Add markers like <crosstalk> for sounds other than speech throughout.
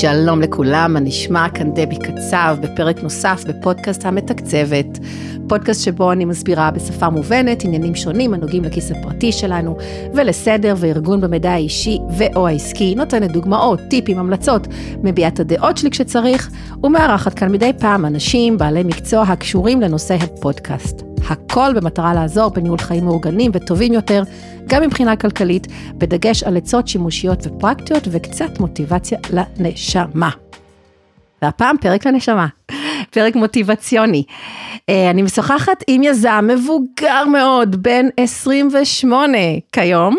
שלום לכולם, מה נשמע? כאן דבי קצב בפרק נוסף בפודקאסט המתקצבת. פודקאסט שבו אני מסבירה בשפה מובנת עניינים שונים הנוגעים לכיס הפרטי שלנו ולסדר וארגון במידע האישי ו/או העסקי, נותנת דוגמאות, טיפים, המלצות, מביעה את הדעות שלי כשצריך, ומארחת כאן מדי פעם אנשים בעלי מקצוע הקשורים לנושא הפודקאסט. הכל במטרה לעזור בניהול חיים מאורגנים וטובים יותר, גם מבחינה כלכלית, בדגש על עצות שימושיות ופרקטיות וקצת מוטיבציה לנשמה. והפעם פרק לנשמה, פרק מוטיבציוני. אה, אני משוחחת עם יזם מבוגר מאוד, בן 28 כיום,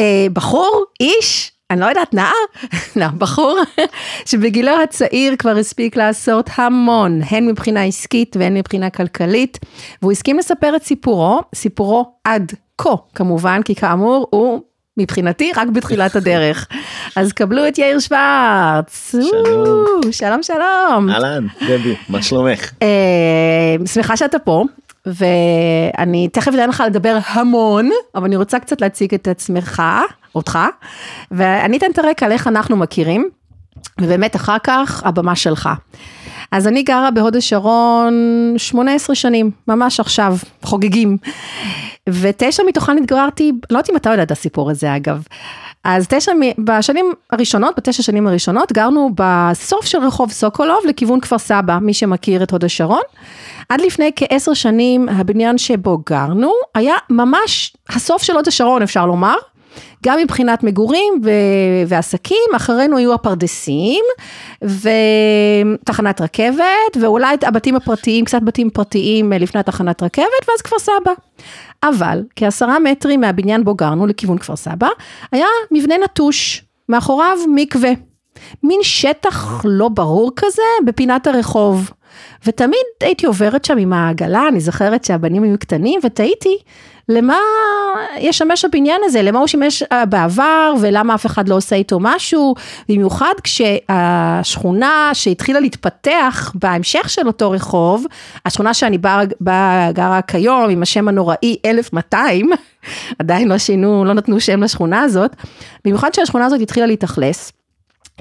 אה, בחור, איש, אני לא יודעת, נער? <laughs> לא, בחור <laughs> שבגילו הצעיר כבר הספיק לעשות המון, הן מבחינה עסקית והן מבחינה כלכלית, והוא הסכים לספר את סיפורו, סיפורו עד כה כמובן, כי כאמור הוא מבחינתי רק בתחילת <laughs> הדרך. אז קבלו את יאיר שוורץ. שלום. שלום שלום. אהלן, דבי, מה שלומך? אה, שמחה שאתה פה. ואני תכף אתן לך לדבר המון, אבל אני רוצה קצת להציג את עצמך, אותך, ואני אתן את הרקע על איך אנחנו מכירים, ובאמת אחר כך הבמה שלך. אז אני גרה בהוד השרון 18 שנים, ממש עכשיו, חוגגים. ותשע מתוכן התגוררתי, לא יודעת אם אתה יודע את הסיפור הזה אגב. אז תשע, בשנים הראשונות, בתשע שנים הראשונות, גרנו בסוף של רחוב סוקולוב לכיוון כפר סבא, מי שמכיר את הוד השרון. עד לפני כעשר שנים, הבניין שבו גרנו, היה ממש הסוף של הוד השרון, אפשר לומר. גם מבחינת מגורים ו- ועסקים, אחרינו היו הפרדסים ותחנת רכבת, ואולי הבתים הפרטיים, קצת בתים פרטיים לפני התחנת רכבת, ואז כפר סבא. אבל כעשרה מטרים מהבניין בו גרנו לכיוון כפר סבא, היה מבנה נטוש, מאחוריו מקווה. מין שטח לא ברור כזה בפינת הרחוב. ותמיד הייתי עוברת שם עם העגלה, אני זוכרת שהבנים היו קטנים, ותהיתי למה ישמש הבניין הזה, למה הוא שימש אה, בעבר? ולמה אף אחד לא עושה איתו משהו, במיוחד כשהשכונה שהתחילה להתפתח בהמשך של אותו רחוב, השכונה שאני באה, באה גרה כיום עם השם הנוראי 1200, <laughs> עדיין לא שינו, לא נתנו שם לשכונה הזאת, במיוחד שהשכונה הזאת התחילה להתאכלס.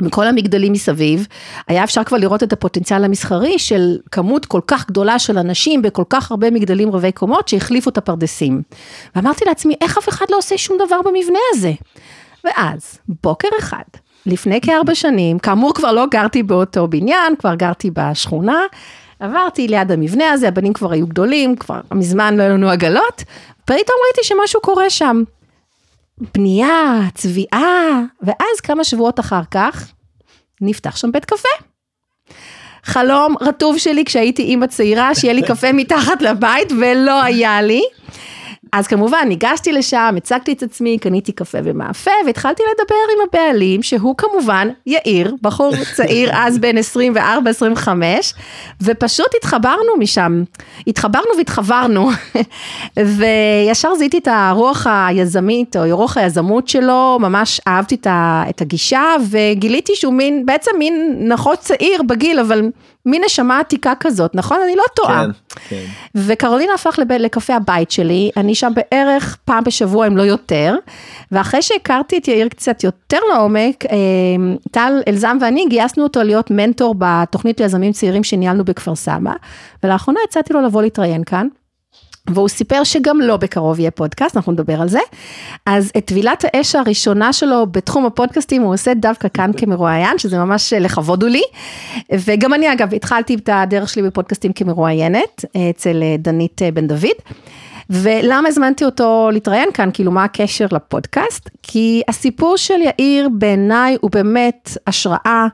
מכל המגדלים מסביב, היה אפשר כבר לראות את הפוטנציאל המסחרי של כמות כל כך גדולה של אנשים בכל כך הרבה מגדלים רבי קומות שהחליפו את הפרדסים. ואמרתי לעצמי, איך אף אחד לא עושה שום דבר במבנה הזה? ואז, בוקר אחד, לפני כארבע שנים, כאמור כבר לא גרתי באותו בניין, כבר גרתי בשכונה, עברתי ליד המבנה הזה, הבנים כבר היו גדולים, כבר מזמן לא היו לנו עגלות, פתאום ראיתי שמשהו קורה שם. בנייה, צביעה, ואז כמה שבועות אחר כך, נפתח שם בית קפה. חלום רטוב שלי כשהייתי אימא צעירה, שיהיה לי קפה מתחת לבית, ולא היה לי. אז כמובן ניגשתי לשם, הצגתי את עצמי, קניתי קפה ומאפה, והתחלתי לדבר עם הבעלים, שהוא כמובן יאיר, בחור צעיר <laughs> אז בן 24-25, ופשוט התחברנו משם, התחברנו והתחברנו, <laughs> וישר זיהיתי את הרוח היזמית, או רוח היזמות שלו, ממש אהבתי את הגישה, וגיליתי שהוא מין, בעצם מין נחות צעיר בגיל, אבל מין נשמה עתיקה כזאת, נכון? אני לא טועה. כן, כן. וקרולינה הפך לב... לקפה הבית שלי, אני שם בערך פעם בשבוע, אם לא יותר, ואחרי שהכרתי את יאיר קצת יותר לעומק, אה, טל אלזם ואני גייסנו אותו להיות מנטור בתוכנית ליזמים צעירים שניהלנו בכפר סבא, ולאחרונה הצעתי לו לבוא להתראיין כאן. והוא סיפר שגם לא בקרוב יהיה פודקאסט, אנחנו נדבר על זה. אז את טבילת האש הראשונה שלו בתחום הפודקאסטים הוא עושה דווקא כאן כמרואיין, שזה ממש לכבוד הוא לי. וגם אני אגב התחלתי את הדרך שלי בפודקאסטים כמרואיינת, אצל דנית בן דוד. ולמה הזמנתי אותו להתראיין כאן, כאילו מה הקשר לפודקאסט? כי הסיפור של יאיר בעיניי הוא באמת השראה,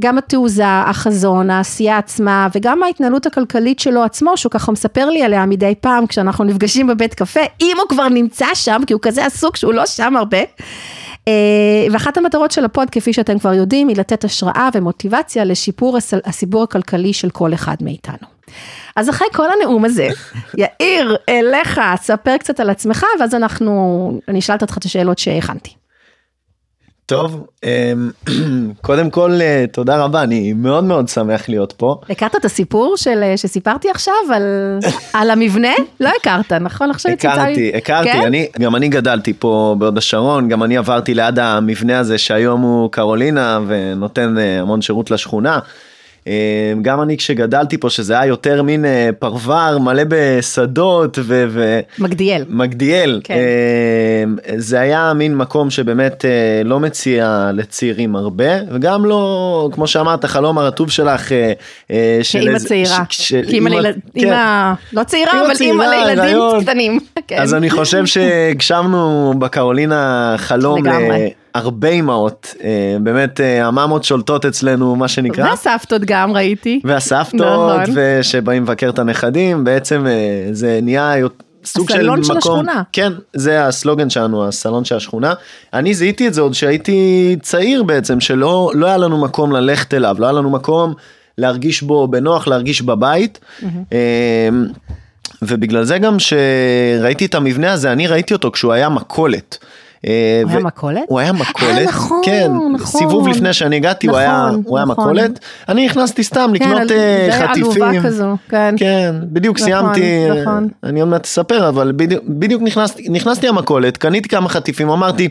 גם התעוזה, החזון, העשייה עצמה, וגם ההתנהלות הכלכלית שלו עצמו, שהוא ככה מספר לי עליה מדי פעם כשאנחנו נפגשים בבית קפה, אם הוא כבר נמצא שם, כי הוא כזה עסוק שהוא לא שם הרבה. אה, ואחת המטרות של הפוד, כפי שאתם כבר יודעים, היא לתת השראה ומוטיבציה לשיפור הסיפור הכלכלי של כל אחד מאיתנו. אז אחרי כל הנאום הזה, <laughs> יאיר, אליך, ספר קצת על עצמך, ואז אנחנו, אני אשאל אותך את השאלות שהכנתי. טוב, אמ, <clears throat> קודם כל אה, תודה רבה, אני מאוד מאוד שמח להיות פה. הכרת את הסיפור של, אה, שסיפרתי עכשיו על, <laughs> על המבנה? לא הכרת, נכון? עכשיו הכרתי, הכרתי, כן? אני, גם אני גדלתי פה בהוד השרון, גם אני עברתי ליד המבנה הזה שהיום הוא קרולינה ונותן אה, המון שירות לשכונה. אה, גם אני כשגדלתי פה שזה היה יותר מין אה, פרבר מלא בשדות ו... מגדיאל. מגדיאל, כן. אה, זה היה מין מקום שבאמת אה, לא מציע לצעירים הרבה וגם לא כמו שאמרת חלום הרטוב שלך אה, של כאימא צעירה. ש- כאימא אימא- כן. לא צעירה, אימא אבל אימא לילדים. קטנים. <laughs> כן. אז אני חושב <laughs> שהגשמנו בקרולינה חלום לגמרי. להרבה אמהות, אה, באמת אה, הממות שולטות אצלנו מה שנקרא. והסבתות גם ראיתי. והסבתות נכון. ושבאים לבקר את הנכדים בעצם אה, זה נהיה סוג של הסלון של מקום, השכונה. כן זה הסלוגן שלנו הסלון של השכונה אני זיהיתי את זה עוד שהייתי צעיר בעצם שלא לא היה לנו מקום ללכת אליו לא היה לנו מקום להרגיש בו בנוח להרגיש בבית. אה, ובגלל זה גם שראיתי את המבנה הזה אני ראיתי אותו כשהוא היה מכולת. אה, הוא היה מכולת? הוא היה מכולת, אה, נכון, כן, נכון. סיבוב לפני שאני הגעתי הוא היה נכון, הוא היה נכון. מכולת, אני נכנסתי סתם כן, לקנות היה חטיפים. כזו, כן. כן, בדיוק נכון, סיימתי, נכון. אני עוד מעט אספר, אבל בדיוק, בדיוק נכנסתי, נכנסתי למכולת, קניתי כמה חטיפים, אמרתי,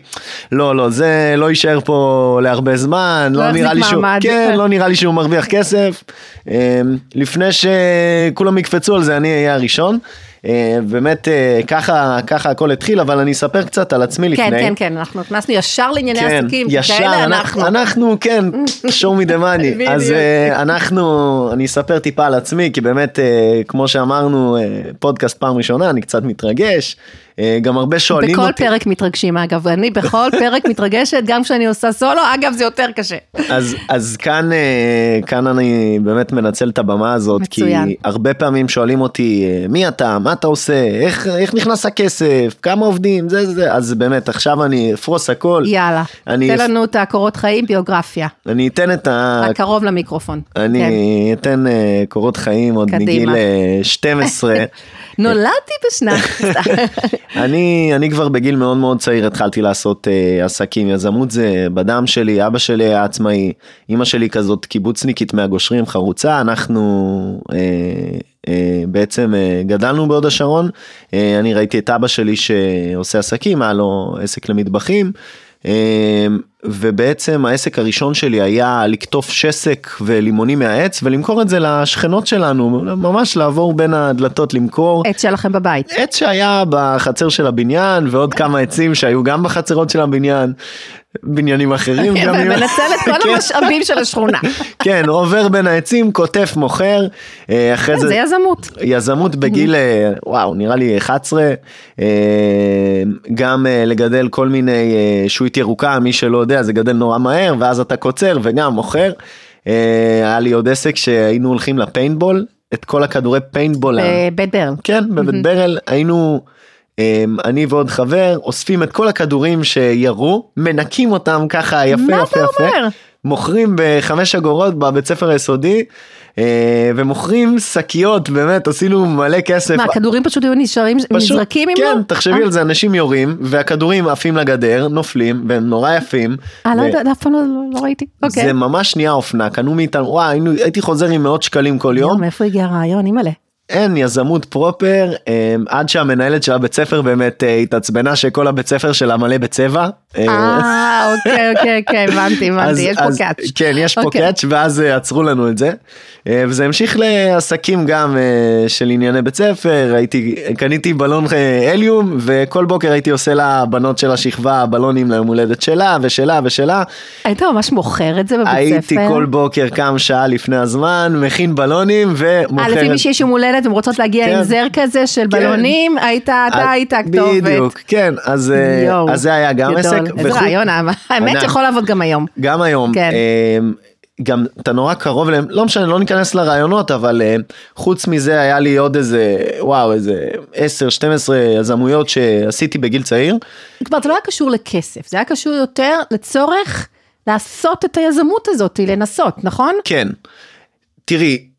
לא, לא, זה לא יישאר פה להרבה זמן, לא לא, נראה לי שהוא. כן, לא נראה לי שהוא מרוויח כסף. אה, לפני שכולם יקפצו על זה, אני אהיה הראשון. אה, באמת אה, ככה ככה הכל התחיל אבל אני אספר קצת על עצמי לפני. כן, כן, כן, אנחנו נכנסנו ישר לענייני כן, עסקים, ישר, כאלה אנחנו, אנחנו. כן, show me the money. <laughs> אז אה, אנחנו, אני אספר טיפה על עצמי, כי באמת, כמו שאמרנו, פודקאסט פעם ראשונה, אני קצת מתרגש. אה, גם הרבה שואלים בכל אותי. פרק מתרגשים אגב, אני בכל פרק <laughs> מתרגשת, גם כשאני עושה סולו, אגב זה יותר קשה. אז, אז כאן, אה, כאן אני באמת מנצל את הבמה הזאת, מצוין. כי הרבה פעמים שואלים אותי, אה, מי אתה, מה אתה עושה, איך, איך נכנס הכסף, כמה עובדים, זה זה אז באמת עכשיו אני אפרוס הכל. יאללה, אני- תן לנו את הקורות חיים, ביוגרפיה, אני אתן את ה... רק קרוב למיקרופון. כן. אני אתן אה, קורות חיים עוד קדימה. מגיל אה, 12. <laughs> נולדתי בשנת, אני, אני כבר בגיל מאוד מאוד צעיר התחלתי לעשות אה, עסקים, יזמות זה בדם שלי, אבא שלי היה עצמאי, אימא שלי כזאת קיבוצניקית מהגושרים, חרוצה, אנחנו אה, אה, בעצם אה, גדלנו בהוד השרון, אה, אני ראיתי את אבא שלי שעושה עסקים, היה לו עסק למטבחים. אה, ובעצם העסק הראשון שלי היה לקטוף שסק ולימונים מהעץ ולמכור את זה לשכנות שלנו, ממש לעבור בין הדלתות למכור. עץ שלכם בבית. עץ שהיה בחצר של הבניין ועוד כמה עצים שהיו גם בחצרות של הבניין, בניינים אחרים. ומנצל את כל כן. המשאבים של השכונה. כן, עובר בין העצים, קוטף, מוכר, אה, אחרי זה זה יזמות. יזמות בגיל, אה, וואו, נראה לי 11, אה, גם לגדל כל מיני שועית ירוקה, מי שלא יודע, זה גדל נורא מהר, ואז אתה קוצר וגם מוכר. היה לי עוד עסק שהיינו הולכים לפיינבול, את כל הכדורי פיינבול. בבית ברל. כן, בבית ברל היינו, אני ועוד חבר, אוספים את כל הכדורים שירו, מנקים אותם ככה יפה יפה אתה יפה, אומר? מוכרים בחמש אגורות בבית ספר היסודי, אה, ומוכרים שקיות, באמת, עשינו מלא כסף. מה, הכדורים פשוט היו נשארים, פשוט- נזרקים אם לא? כן, תחשבי אה? על זה, אנשים יורים, והכדורים עפים לגדר, נופלים, והם נורא יפים. אה, לא יודעת, אף פעם לא- לא- לא ראיתי. אוקיי. זה ממש נהיה אופנה, קנו מאיתנו, וואי, הייתי חוזר עם מאות שקלים כל יום. יום, מאיפה הגיע הרעיון, אימא'לה. אין יזמות פרופר אמ, עד שהמנהלת של הבית ספר באמת אה, התעצבנה שכל הבית ספר שלה מלא בצבע. אה, אה, אוקיי, אוקיי, אוקיי, הבנתי, הבנתי, אז- יש פה קאץ'. כן יש פה אוקיי. קאץ' ואז אה, עצרו לנו את זה. וזה המשיך לעסקים גם של ענייני בית ספר הייתי קניתי בלון הליום וכל בוקר הייתי עושה לבנות של השכבה בלונים ליום הולדת שלה ושלה ושלה. היית ממש מוכר את זה בבית ספר? הייתי כל בוקר קם שעה לפני הזמן מכין בלונים ומוכר. לפי מי שיש יום הולדת, הן רוצות להגיע כן. עם זר כזה של כן. בלונים, היית, אתה היית הכתובת. בדיוק, כן, אז, אה, יואו, אז זה היה גם גדול. עסק. איזה וחוץ- רעיון, האמת. שיכול לעבוד גם היום. גם היום. כן. אה, גם אתה נורא קרוב אליהם, לא משנה, לא ניכנס לרעיונות, אבל אה, חוץ מזה היה לי עוד איזה, וואו, איזה 10-12 יזמויות שעשיתי בגיל צעיר. כבר זה לא היה קשור לכסף, זה היה קשור יותר לצורך לעשות את היזמות הזאת, לנסות, נכון? כן. תראי, אמ,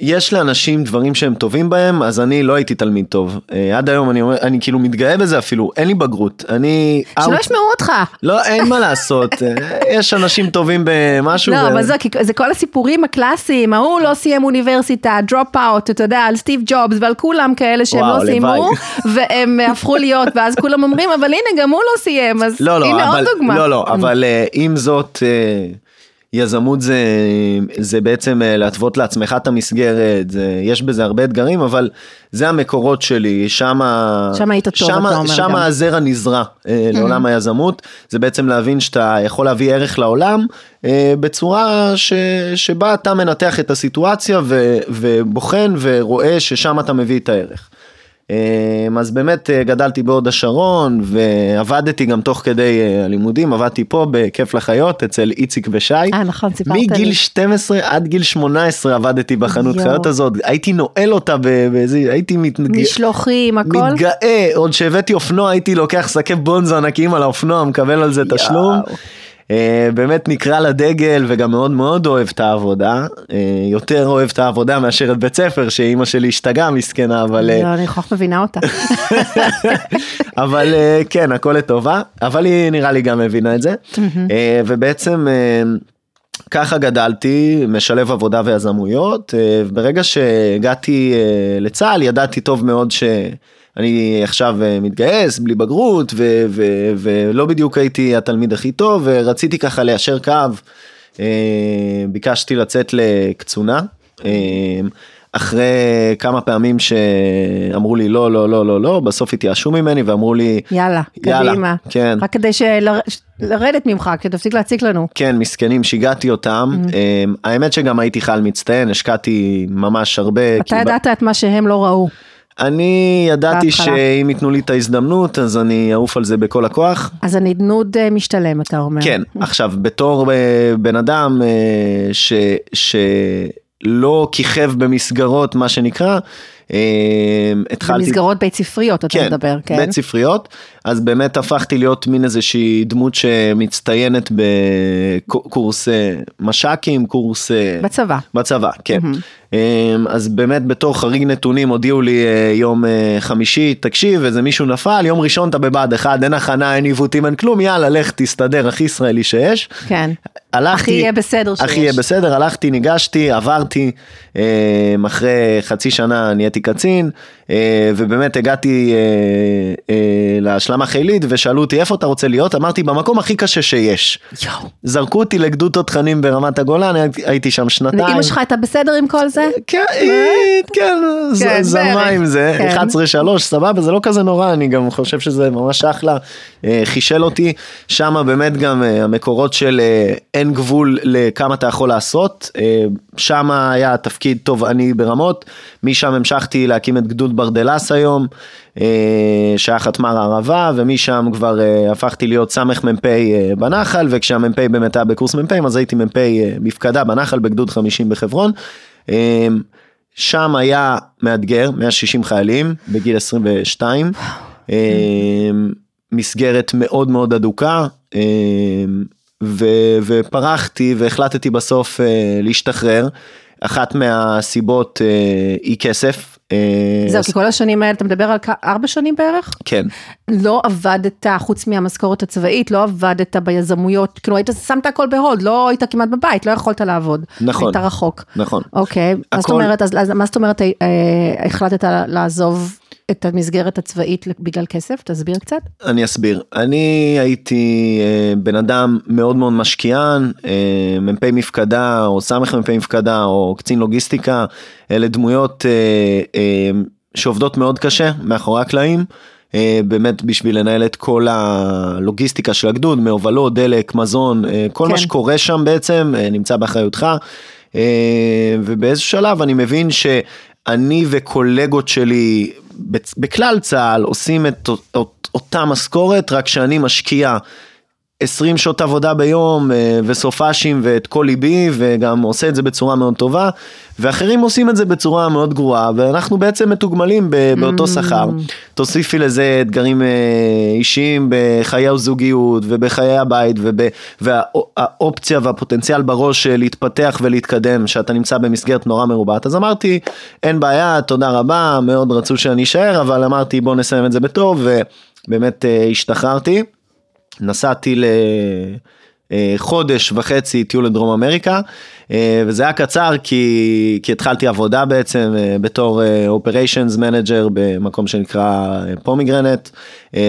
יש לאנשים דברים שהם טובים בהם, אז אני לא הייתי תלמיד טוב. אה, עד היום אני אומר, אני כאילו מתגאה בזה אפילו, אין לי בגרות. אני... שלא ישמעו אותך. לא, אין מה לעשות. אה, יש אנשים טובים במשהו. לא, אבל זה, זה כל הסיפורים הקלאסיים, ההוא לא סיים אוניברסיטה, dropout, אתה יודע, על סטיב ג'ובס ועל כולם כאלה שהם וואו, לא סיימו. והם הפכו להיות, ואז כולם אומרים, אבל הנה, גם הוא לא סיים, אז לא, לא, הנה אבל, עוד דוגמה. לא, לא, אבל אה, עם זאת, יזמות זה, זה בעצם אה, להתוות לעצמך את המסגרת, זה, יש בזה הרבה אתגרים, אבל זה המקורות שלי, שמה, שם היית טוב, שמה, אתה אומר שמה גם. הזרע נזרע אה, לעולם היזמות, זה בעצם להבין שאתה יכול להביא ערך לעולם אה, בצורה ש, שבה אתה מנתח את הסיטואציה ו, ובוחן ורואה ששם אתה מביא את הערך. אה, אז באמת אה, גדלתי בהוד השרון ועבדתי גם תוך כדי אה, הלימודים, עבדתי פה בכיף לחיות אצל איציק ושי. אה, נכון, סיפרת לי. מגיל 12 עד גיל 18 עבדתי בחנות יואו. חיות הזאת, הייתי נועל אותה באיזה, הייתי מתנגד. משלוחים, הכל. מתגאה, עוד שהבאתי אופנוע הייתי לוקח שקי בונזו ענקיים על האופנוע, מקבל על זה תשלום. אה, באמת נקרא לדגל וגם מאוד מאוד אוהב את העבודה, אה, יותר אוהב את העבודה מאשר את בית ספר שאימא שלי השתגעה מסכנה, אבל אה, לא, אני כל כך מבינה אותה. <laughs> אבל כן הכל לטובה, אבל היא נראה לי גם מבינה את זה, ובעצם ככה גדלתי, משלב עבודה ויזמויות, וברגע שהגעתי לצה"ל ידעתי טוב מאוד שאני עכשיו אה, מתגייס בלי בגרות ו- ו- ולא בדיוק הייתי התלמיד הכי טוב ורציתי ככה ליישר קו, אה, ביקשתי לצאת לקצונה. אה, אחרי כמה פעמים שאמרו לי לא לא לא לא לא בסוף התייאשו ממני ואמרו לי יאללה, יאללה, קדימה. כן. רק כדי של- לרדת ממך, שתפסיק להציק לנו. כן, מסכנים, שיגעתי אותם. אמ, האמת שגם הייתי חייל מצטיין, השקעתי ממש הרבה. אתה כי ב- ידעת את מה שהם לא ראו. אני ידעתי בהתחלה. שאם ייתנו לי את ההזדמנות, אז אני אעוף על זה בכל הכוח. אז הנדנוד אה, משתלם, אתה אומר. כן, עכשיו, בתור אה, בן אדם אה, ש... שלא כיכב במסגרות, מה שנקרא, התחלתי... במסגרות בית ספריות, אתה כן, מדבר, כן. בית ספריות, אז באמת הפכתי להיות מין איזושהי דמות שמצטיינת בקורס מש"קים, קורס... בצבא. בצבא, כן. אמ, אז באמת בתור חריג נתונים הודיעו לי אה, יום אה, חמישי, תקשיב, איזה מישהו נפל, יום ראשון אתה בבה"ד 1, אין הכנה, אין עיוותים, אין כלום, יאללה, לך תסתדר, הכי ישראלי שיש. כן. הלכתי, הכי יהיה בסדר שיש. הכי יהיה בסדר, הלכתי, ניגשתי, עברתי, אמ, אחרי חצי שנה נהייתי קצין, אה, ובאמת הגעתי אה, אה, להשלמה חילית, ושאלו אותי איפה אתה רוצה להיות, אמרתי במקום הכי קשה שיש. יואו. זרקו אותי לגדוד תותחנים ברמת הגולן, הייתי- שם שנתיים. אמא שלך הייתה בסדר עם כל זה? כן, היא- כן, ז- כן, זרמה. עם זה, כן. 11-3, סבבה, זה לא כזה נורא, אני גם חושב שזה ממש אחלה, אה, חישל אותי, שם באמת גם אה, המקורות של אה, אין גבול לכמה אתה יכול לעשות, אה, שם היה תפקיד תובעני ברמות, משם המשכתי להקים את גדוד ברדלס היום, אה, שהיה חתמר הערבה, ומשם כבר אה, הפכתי להיות סמ"פ אה, בנחל, וכשהמ"פ באמת היה בקורס מ"פים, אז הייתי מ"פ מפקדה בנחל בגדוד 50 בחברון. שם היה מאתגר, 160 חיילים בגיל 22, אה, מסגרת מאוד מאוד אדוקה, ו- ופרחתי והחלטתי בסוף אה, להשתחרר. אחת מהסיבות אה, היא כסף. אה, זהו, כי כל השנים האלה, אתה מדבר על ארבע שנים בערך? כן, לא עבדת, חוץ מהמשכורת הצבאית, לא עבדת ביזמויות, כאילו היית שמת הכל בהולד, לא היית כמעט בבית, לא יכולת לעבוד. נכון. היית רחוק. נכון. אוקיי, מה זאת הכל- אומרת, אז אז מה זאת אומרת, אה, החלטת לעזוב את המסגרת הצבאית בגלל כסף? תסביר קצת. אני אסביר. אני הייתי אה, בן אדם מאוד מאוד משקיען, אה, מ"פ מפקדה או סמ"פ מפקדה או קצין לוגיסטיקה, אלה דמויות אה, אה, שעובדות מאוד קשה מאחורי הקלעים. אה, באמת בשביל לנהל את כל הלוגיסטיקה של הגדוד, מהובלות, דלק, מזון, אה, כל כן. מה שקורה שם בעצם אה, נמצא באחריותך. ובאיזשהו שלב אני מבין שאני וקולגות שלי בכלל צה"ל עושים את אות- אות- אותה משכורת, רק שאני משקיע 20 שעות עבודה ביום אה, וסופאשים ואת כל ליבי וגם עושה את זה בצורה מאוד טובה ואחרים עושים את זה בצורה מאוד גרועה ואנחנו בעצם מתוגמלים באותו Mm. שכר. תוסיפי לזה אתגרים אה, אישיים בחיי הזוגיות ובחיי הבית והאופציה והפוטנציאל בראש אה, להתפתח ולהתקדם שאתה נמצא במסגרת נורא מרובעת אז אמרתי אין בעיה תודה רבה מאוד רצו שאני אשאר אבל אמרתי בוא נסיים את זה בטוב ובאמת השתחררתי. נסעתי לחודש וחצי טיול לדרום אמריקה אה, וזה היה קצר כי, כי התחלתי עבודה בעצם אה, בתור operations manager במקום שנקרא פומיגרנט,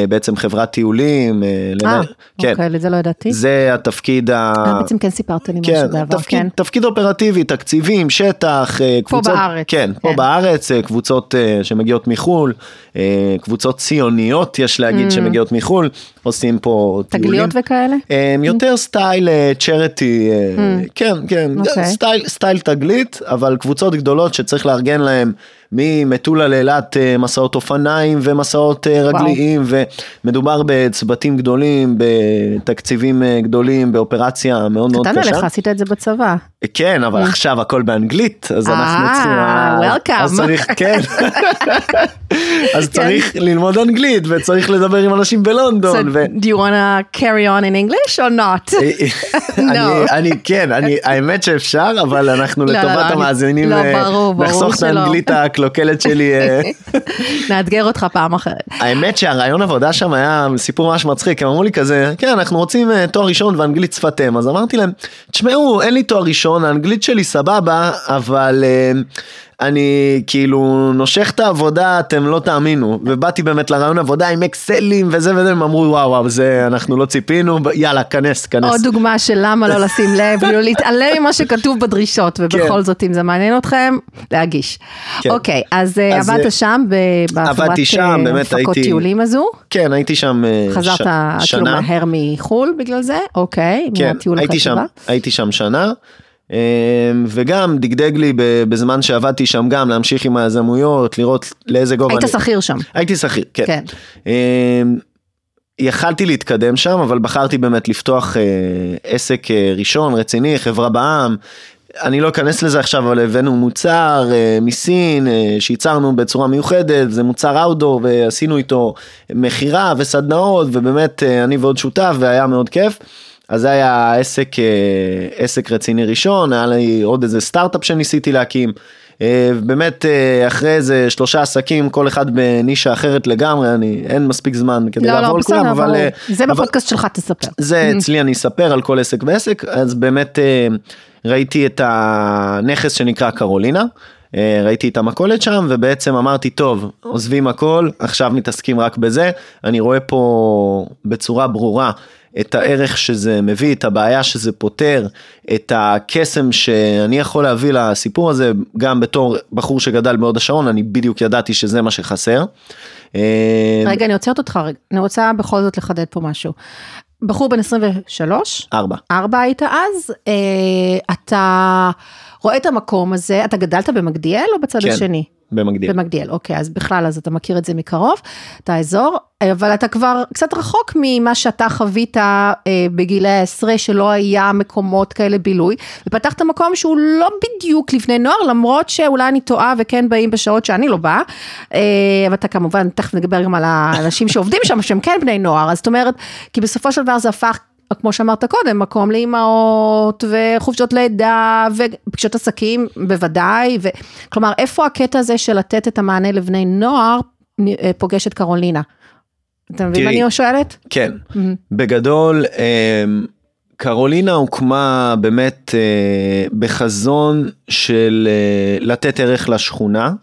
בעצם חברת טיולים. אה, אה, כן, אוקיי, לזה לא ידעתי. זה התפקיד ה... אה, בעצם כן סיפרת לי כן, משהו בעבר, כן. תפקיד אופרטיבי, תקציבים, שטח, אה, קבוצות, בארץ, כן, פה כן. בארץ, אה, קבוצות אה, שמגיעות מחו"ל, אה, קבוצות ציוניות יש להגיד שמגיעות מחו"ל, עושים פה טיולים. Mm. תגליות וכאלה? יותר סטייל charity, כן, כן, Mm. אוקיי. סטייל, סטייל תגלית, אבל קבוצות גדולות שצריך לארגן להם ממטולה לאילת אה, מסעות אופניים ומסעות אה, רגליים, ומדובר בצוותים גדולים, בתקציבים אה, גדולים, באופרציה מאוד מאוד קטן קשה. עליך, עשית את זה בצבא. כן, אבל עכשיו הכל באנגלית, אז אנחנו אה, צריכים... welcome. אז צריך, כן. <laughs> אז כן. צריך ללמוד אנגלית, וצריך לדבר עם אנשים So, בלונדון. ו- do you want to carry on in English or not? <laughs> אני. אני כן, אני, האמת שאפשר, אבל אנחנו לא, לא, לטובת המאזינים, לא, אה, ברור נחסוך את. האנגלית <laughs> הקלוקלת שלי. אה. <laughs> נאתגר אותך פעם אחרת. האמת שהרעיון עבודה שם היה סיפור ממש מצחיק, הם אמרו לי כזה, כן, אנחנו רוצים אה, תואר ראשון ואנגלית שפת אם, אז אמרתי להם, תשמעו, אין לי תואר ראשון, האנגלית שלי סבבה, אבל אה, אני כאילו נושך את העבודה, אתם לא תאמינו, ובאתי באמת לרעיון עבודה עם אקסלים וזה וזה, הם אמרו, וואו, וואו, זה אנחנו לא ציפינו, יאללה, כנס, כנס. עוד דוגמה של למה לא לשים לב, כאילו להתעלם ממה שכתוב בדרישות, ובכל כן. זאת אם זה מעניין אתכם, להגיש. כן. אוקיי, אז אה, אז, עבדת אה, שם בחברת אה, הפקות טיולים הזו, כן, הייתי שם אה, חזרת ש- כאילו שנה. מהר מחו"ל בגלל זה, אוקיי, כן, מהטיול שם, החטיבה. הייתי שם שנה, וגם דגדג לי בזמן שעבדתי שם גם להמשיך עם היזמויות, לראות לאיזה גובה היית אני... שכיר שם, הייתי שכיר, כן. כן. אה, יכלתי להתקדם שם, אבל בחרתי באמת לפתוח אה, עסק אה, ראשון, רציני, חברה בע"מ. אני לא אכנס לזה עכשיו, אבל הבאנו מוצר אה, מסין שייצרנו בצורה מיוחדת, זה מוצר אאוטדור ועשינו איתו מכירה וסדנאות, ובאמת אני ועוד שותף והיה מאוד כיף. אז זה היה עסק, אה, עסק רציני ראשון, היה לי עוד איזה סטארט-אפ שניסיתי להקים. אה, באמת אה, אחרי איזה שלושה עסקים, כל אחד בנישה אחרת לגמרי, אני, אין מספיק זמן כדי לא, לא, לעבור על כולם, בסדר, אבל... זה אבל- בפודקאסט שלך תספר. זה אצלי אני אספר על כל עסק ועסק, אז באמת ראיתי את הנכס שנקרא קרולינה, ראיתי את המכולת שם ובעצם אמרתי טוב עוזבים הכל עכשיו מתעסקים רק בזה אני רואה פה בצורה ברורה את הערך שזה מביא את הבעיה שזה פותר את הקסם שאני יכול להביא לסיפור הזה גם בתור בחור שגדל בהוד השרון אני בדיוק ידעתי שזה מה שחסר. אה, רגע, אני עוצרת אותך רגע, אני רוצה בכל זאת לחדד פה משהו. בחור בן 23, ארבע. ארבע היית אז, אה, אתה רואה את המקום הזה, אתה גדלת במגדיאל או בצד כן. השני? במקביל. במגדיאל, אוקיי, אז בכלל, אז אתה מכיר את זה מקרוב, את האזור, אבל אתה כבר קצת רחוק ממה שאתה חווית אה, בגילי העשרה, שלא היה מקומות כאלה בילוי, ופתחת מקום שהוא לא בדיוק לבני נוער, למרות שאולי אני טועה וכן באים בשעות שאני לא באה, אה, ואתה כמובן, תכף נדבר גם על האנשים שעובדים שם, שהם כן בני נוער, אז זאת אומרת, כי בסופו של דבר זה הפך... כמו שאמרת קודם, מקום לאימהות וחופשות לידה ופגישות עסקים בוודאי, ו... כלומר איפה הקטע הזה של לתת את המענה לבני נוער אה, פוגש את קרולינה? אתה מבין מה. אני שואלת? כן, בגדול אמ, קרולינה הוקמה באמת אה, בחזון של אה, לתת ערך לשכונה.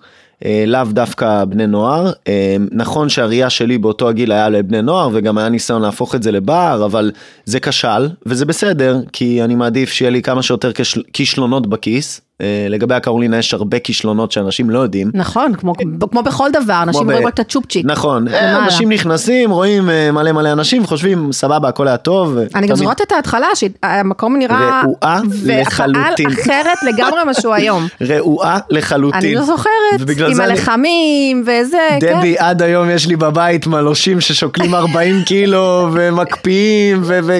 אה, לאו דווקא בני נוער, אה, נכון שהראייה שלי באותו הגיל היה לבני נוער וגם היה ניסיון להפוך את זה לבר, אבל זה כשל וזה בסדר כי אני מעדיף שיהיה לי כמה שיותר כישלונות בכיס לגבי הקרולינה יש הרבה כישלונות שאנשים לא יודעים. נכון, כמו, כמו בכל דבר, אנשים ב- רואים רק את הצ'ופצ'יק. נכון, אה. אנשים נכנסים, רואים אה, מלא מלא אנשים וחושבים סבבה הכל היה טוב. אני גם תמיד- זוכרת את ההתחלה, שהמקום נראה... רעועה לחלוטין. אחרת לגמרי מה שהוא היום. <laughs> רעועה לחלוטין. אני לא זוכרת, עם הלחמים וזה, כן. דבי, עד היום יש לי בבית מלושים ששוקלים 40 <laughs> קילו ומקפיאים ו... ו...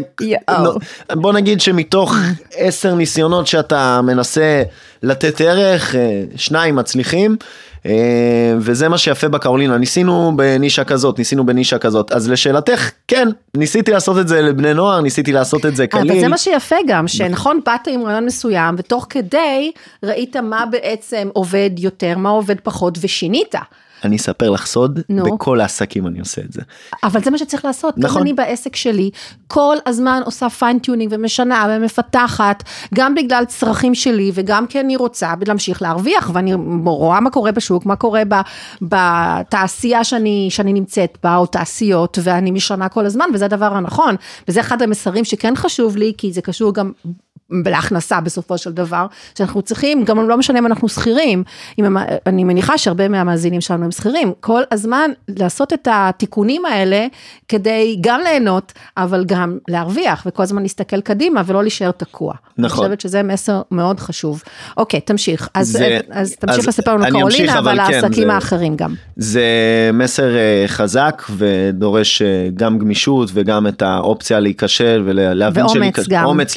בוא נגיד שמתוך <laughs> עשר ניסיונות שאתה מנסה לתת ערך, אה, שניים מצליחים. אה, וזה מה שיפה בקרולינה, ניסינו בנישה כזאת, ניסינו בנישה כזאת, אז לשאלתך, כן, ניסיתי לעשות את זה לבני נוער, ניסיתי לעשות את זה קליל. אבל זה מה שיפה גם, שנכון, באת עם רעיון מסוים, ותוך כדי ראית מה בעצם עובד יותר, מה עובד פחות, ושינית. אני אספר לך סוד, נו. בכל העסקים אני עושה את זה. אבל זה מה שצריך לעשות, נכון. גם אני בעסק שלי, כל הזמן עושה fine-tuning ומשנה ומפתחת, גם בגלל צרכים שלי וגם כי אני רוצה להמשיך להרוויח, ואני רואה מה קורה בשוק, מה קורה ב, בתעשייה שאני, שאני נמצאת בה, או תעשיות, ואני משנה כל הזמן, וזה הדבר הנכון, וזה אחד המסרים שכן חשוב לי, כי זה קשור גם להכנסה בסופו של דבר, שאנחנו צריכים, גם לא משנה אם אנחנו שכירים, אני מניחה שהרבה מהמאזינים שלנו הם שכירים, כל הזמן לעשות את התיקונים האלה, כדי גם ליהנות, אבל גם להרוויח, וכל הזמן להסתכל קדימה ולא להישאר תקוע. נכון. אני חושבת שזה מסר מאוד חשוב. אוקיי, תמשיך. אז, זה- אז תמשיך אז לספר לנו אמשיך, קרולינה, אבל אבל כן, העסקים זה- האחרים גם. זה מסר אה, חזק ודורש אה, גם גמישות וגם את האופציה להיכשל ולהבין ואומץ גם. אומץ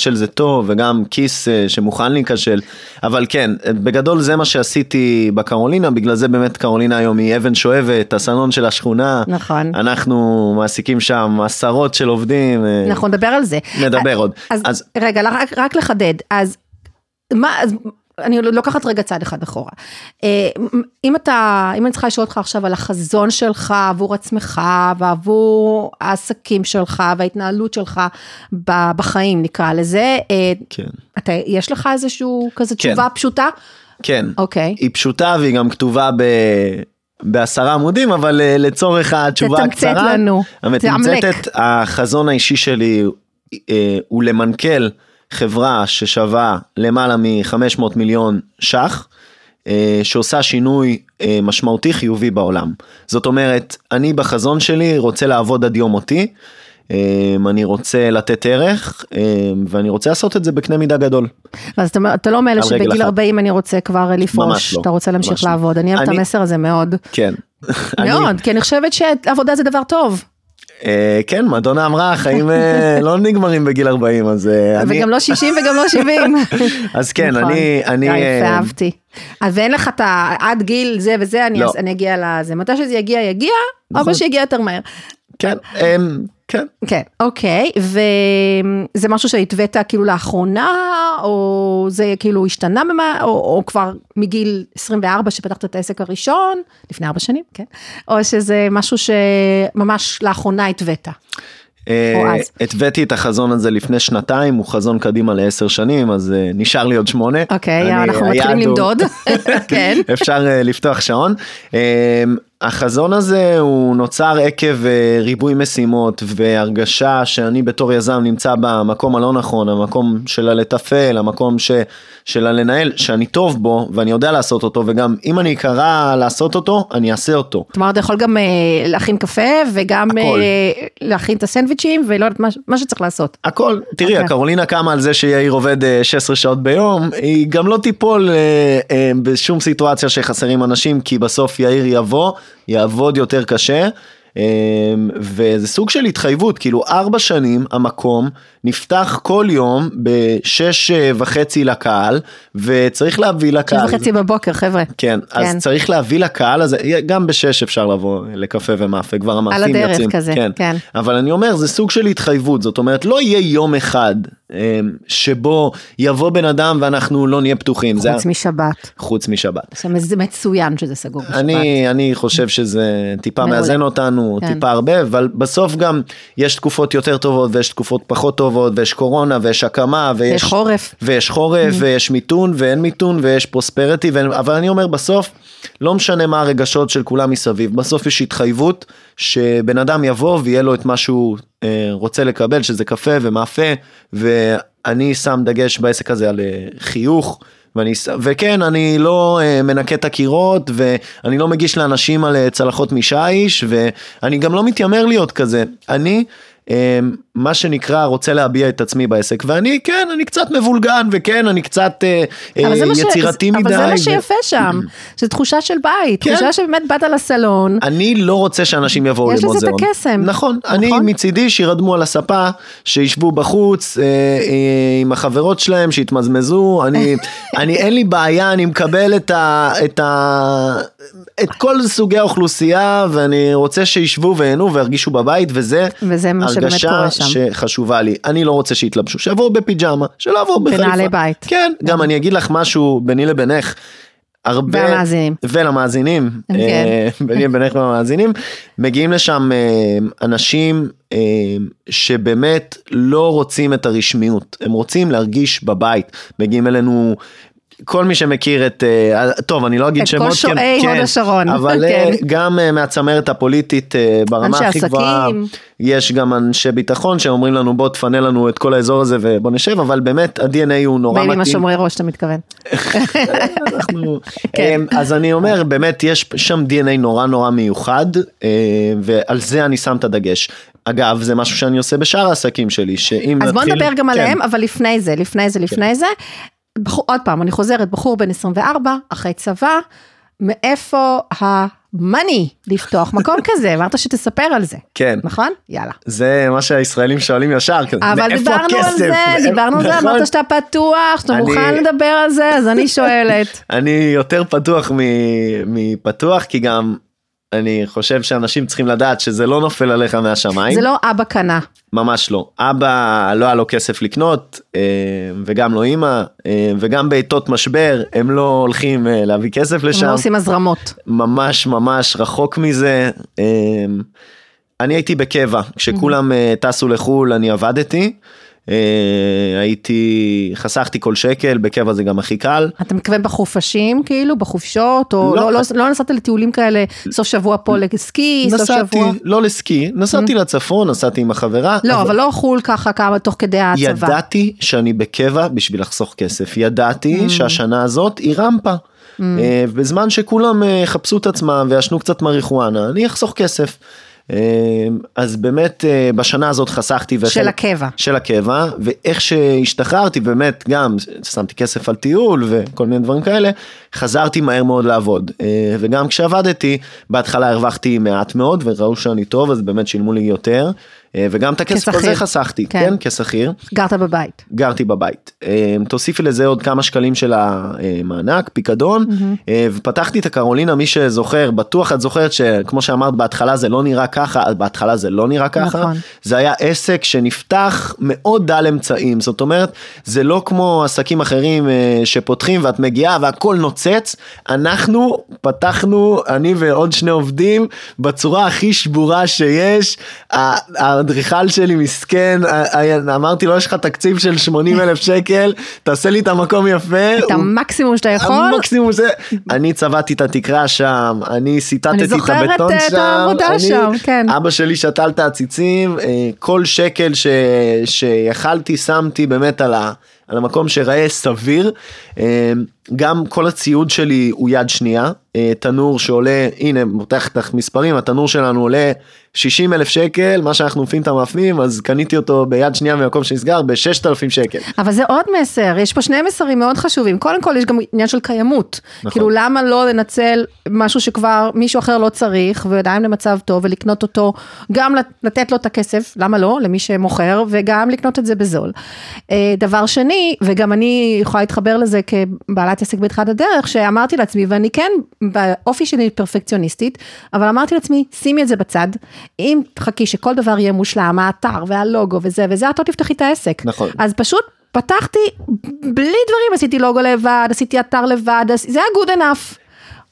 להיכשל זה טוב וגם כיס אה, שמוכן להיכשל אבל כן אה, בגדול זה מה שעשיתי בקרולינה בגלל זה באמת קרולינה היום היא אבן שואבת הסלון של השכונה נכון. אנחנו מעסיקים שם עשרות של עובדים אה, אנחנו נדבר על זה. נדבר עוד אז, אז רגע, רק, רק לחדד, אז מה, אז אני לוקחת רגע צעד אחד אחורה. אה, אם אתה, אם אני צריכה לשאול אותך עכשיו על החזון שלך עבור עצמך ועבור העסקים שלך וההתנהלות שלך בחיים נקרא לזה, אה, כן אתה, יש לך איזשהו כזה כן. תשובה פשוטה? כן אוקיי. היא פשוטה והיא גם כתובה ב... בעשרה עמודים, אבל אה, לצורך התשובה תתמצת הקצרה, לנו, המתמצתת. החזון האישי שלי הוא למנכ"ל חברה ששווה למעלה מ-500 מיליון ש"ח, אה, שעושה שינוי אה, משמעותי חיובי בעולם. זאת אומרת, אני בחזון שלי רוצה לעבוד עד יום מותי. אה, אני רוצה לתת ערך ואני רוצה לעשות את זה בקנה מידה גדול. אז אתה, אתה לא מאלה שבגיל אחת. 40 אני רוצה כבר לפרוש, לא, אתה רוצה להמשיך לא. לעבוד, אני אוהבת את המסר הזה מאוד, כן. מאוד, כי אני חושבת שעבודה זה דבר טוב, כן, מדונה אמרה, החיים אה, <laughs> לא נגמרים בגיל 40, אז אה, אני... וגם לא 60 וגם לא 70. אז כן, נכון. אני... אני אה, יפה, אהבתי. אז ואין לך את ה... עד גיל זה וזה, אני, לא. אגיע לזה. מתי שזה יגיע, יגיע, נכון. אבל שיגיע יותר מהר. כן, אמ, כן. כן, אוקיי, וזה משהו שהתווית כאילו לאחרונה, או זה כאילו השתנה במה, או, או כבר מגיל 24 שפתחת את העסק הראשון, לפני ארבע שנים, כן? או שזה משהו שממש לאחרונה התווית. אה. התוויתי את החזון הזה לפני שנתיים, הוא חזון קדימה לעשר שנים, אז אה, נשאר לי עוד שמונה. אוקיי, אנחנו היעד מתחילים למדוד. <laughs> כן. אפשר אה, לפתוח שעון. החזון הזה הוא נוצר עקב אה, ריבוי משימות והרגשה שאני בתור יזם נמצא במקום הלא נכון, המקום של הלתפעל, המקום ש, של הלנהל, שאני טוב בו ואני יודע לעשות אותו וגם אם אני אקרא לעשות אותו, אני אעשה אותו. כלומר, אתה יכול גם אה, להכין קפה וגם הכל. אה, להכין את הסנדוויצ'ים ולא יודעת מה, מה שצריך לעשות. הכל, תראי, אוקיי. הקרולינה קמה על זה שיאיר עובד אה, 16 שעות ביום, היא גם לא תיפול אה, אה, בשום סיטואציה שחסרים אנשים, כי בסוף יאיר יבוא, יעבוד יותר קשה. אה, וזה סוג של התחייבות, כאילו ארבע שנים המקום נפתח כל יום בשש אה, וחצי לקהל, וצריך להביא שש לקהל. וחצי בבוקר, חבר'ה. כן, אז כן. צריך להביא לקהל הזה, גם בשש אפשר לבוא לקפה ומאפה, כבר המאפים הדרך יוצאים. כזה, כן. אבל אני אומר, זה סוג של התחייבות, זאת אומרת, לא יהיה יום אחד שבו יבוא בן אדם ואנחנו לא נהיה פתוחים. זה- חוץ משבת. חוץ משבת. זה מצוין שזה סגור בשבת. אני, אני חושב שזה טיפה מעולה. מאזן אותנו, כן. טיפה הרבה, אבל בסוף גם יש תקופות יותר טובות ויש תקופות פחות טובות ויש קורונה ויש הקמה ויש... יש חורף. ויש חורף ויש מיתון ואין מיתון ויש פרוספריטי, ואין- אבל אני אומר בסוף, לא משנה מה הרגשות של כולם מסביב, בסוף יש התחייבות שבן אדם יבוא ויהיה לו את מה שהוא רוצה לקבל, שזה קפה ומאפה, ואני שם דגש בעסק הזה על אה, חיוך. ואני, וכן, אני לא uh, מנקה את הקירות, ואני לא מגיש לאנשים על צלחות משיש, ואני גם לא מתיימר להיות כזה. אני מה שנקרא רוצה להביע את עצמי בעסק ואני כן אני קצת מבולגן וכן אני קצת אה, אה, יצירתי ש... מדי. אבל זה מה שיפה שם, <clears throat> זו תחושה של בית, כן. תחושה שבאמת באת לסלון. אני לא רוצה שאנשים יבואו למוזיאון. יש לזה את הקסם. נכון, נכון, אני מצידי שירדמו על הספה, שישבו בחוץ אה, עם החברות שלהם, שיתמזמזו, אני, <laughs> אני אין לי בעיה, אני מקבל את, ה, את, ה, את כל סוגי האוכלוסייה ואני רוצה שישבו ויהנו וירגישו בבית וזה. וזה מה שם. הרגשה שחשובה לי, אני לא רוצה שיתלבשו, שיבואו בפיג'מה, שלא יבואו בחיפה. בנעלי בית. כן, גם אני אגיד לך משהו ביני לבינך. הרבה, והמאזינים. ולמאזינים, כן. אה, ביני לבינך ולמאזינים, מגיעים לשם אה, אנשים אה, שבאמת לא רוצים את הרשמיות, הם רוצים להרגיש בבית, מגיעים אלינו כל מי שמכיר את, אה, טוב אני לא אגיד שמות, את כל שועי כן, הוד השרון, <laughs> אבל כן. גם אה, מהצמרת הפוליטית אה, ברמה הכי גבוהה, יש גם אנשי ביטחון שאומרים לנו בוא תפנה לנו את כל האזור הזה ובוא נשב, אבל באמת ה-DNA הוא נורא מתאים. בין עם השומרי ראש אתה מתכוון. <laughs> כן. אז אני אומר באמת יש שם DNA נורא נורא מיוחד ועל זה אני שם את הדגש. אגב, זה משהו שאני עושה בשאר העסקים שלי, שאם אז בוא נדבר גם כן. עליהם, אבל לפני זה, לפני זה, לפני כן. זה, בחור, עוד פעם, אני חוזרת, בחור בן 24, אחרי צבא, מאיפה המאני לפתוח מקום <laughs> כזה? אמרת שתספר על זה. כן. נכון? יאללה. זה מה שהישראלים שואלים ישר, אבל דיברנו הכסף? על זה, דיברנו על זה, נכון? אמרת שאתה פתוח, שאתה. מוכן לדבר על זה, אז אני שואלת. <laughs> אני יותר פתוח מפתוח, כי גם אני חושב שאנשים צריכים לדעת שזה לא נופל עליך מהשמיים. זה לא אבא קנה. ממש לא. אבא לא היה לו כסף לקנות, אה, וגם לא אימא, אה, וגם בעיתות משבר הם לא הולכים אה, להביא כסף לשם. הם לא עושים הזרמות. ממש ממש רחוק מזה. אני הייתי בקבע, כשכולם טסו לחו"ל אני עבדתי. אה, הייתי, חסכתי כל שקל, בקבע זה גם הכי קל. אתה מתכוון בחופשים כאילו, בחופשות, או לא, לא, לא, לא נסעת לטיולים כאלה, סוף שבוע פה לסקי, נסעתי, סוף שבוע? לא לסקי, נסעתי. לצפון, נסעתי עם החברה. לא, אבל, אבל לא חול ככה כמה תוך כדי הצבא. ידעתי שאני בקבע בשביל לחסוך כסף, ידעתי mm. שהשנה הזאת היא רמפה. Mm. אה, בזמן שכולם אה, חפשו את עצמם וישנו קצת מריחואנה, אני אחסוך כסף. אמ, אז באמת אה, בשנה הזאת חסכתי. וחל... של הקבע. של הקבע, ואיך שהשתחררתי באמת גם שמתי כסף על טיול וכל מיני דברים כאלה, חזרתי מהר מאוד לעבוד. אה, וגם כשעבדתי, בהתחלה הרווחתי מעט מאוד וראו שאני טוב אז באמת שילמו לי יותר. אה, וגם את הכסף הזה חסכתי, כן, כן כשכיר. גרת בבית. גרתי בבית. אה, תוסיפי לזה עוד כמה שקלים של המענק, פיקדון, mm-hmm. ופתחתי את הקרולינה, מי שזוכר, בטוח את זוכרת שכמו שאמרת בהתחלה זה לא נראה ככה, בהתחלה זה לא נראה ככה, נכון. זה היה עסק שנפתח מאוד דל אמצעים, זאת אומרת, זה לא כמו עסקים אחרים שפותחים ואת מגיעה והכל נוצץ, אנחנו פתחנו, אני ועוד שני עובדים, בצורה הכי שבורה שיש. האדריכל שלי מסכן, אמרתי לו יש לך תקציב של 80 אלף שקל, תעשה לי את המקום יפה. את המקסימום שאתה יכול. המקסימום זה, אני צבעתי את התקרה שם, אני סיטטתי את הבטון שם. אני זוכרת את העבודה שם, כן. אבא שלי שתל את העציצים, אה, כל שקל שיכלתי שמתי באמת על ה... על המקום שראה סביר. גם כל הציוד שלי הוא יד שנייה, אה, תנור שעולה, הנה, מותח לך מספרים, התנור שלנו עולה 60 אלף שקל, מה שאנחנו מפים את המאפנים, אז קניתי אותו ביד שנייה במקום שנסגר ב-6,000 שקל. אבל זה עוד מסר, יש פה שני מסרים מאוד חשובים, קודם כל יש גם עניין של קיימות, נכון. כאילו למה לא לנצל משהו שכבר מישהו אחר לא צריך, ועדיין למצב טוב, ולקנות אותו, גם לתת לו את הכסף, למה לא, למי שמוכר, וגם לקנות את זה בזול. אה, דבר שני, וגם אני יכולה להתחבר לזה כבעלת עסק בתחילת הדרך, שאמרתי לעצמי, ואני כן, באופי שלי פרפקציוניסטית, אבל אמרתי לעצמי, שימי את זה בצד. אם תחכי שכל דבר יהיה מושלם, האתר והלוגו וזה וזה, את לא תפתחי את העסק. נכון. אז פשוט פתחתי בלי דברים, עשיתי לוגו לבד, עשיתי אתר לבד, זה היה good enough,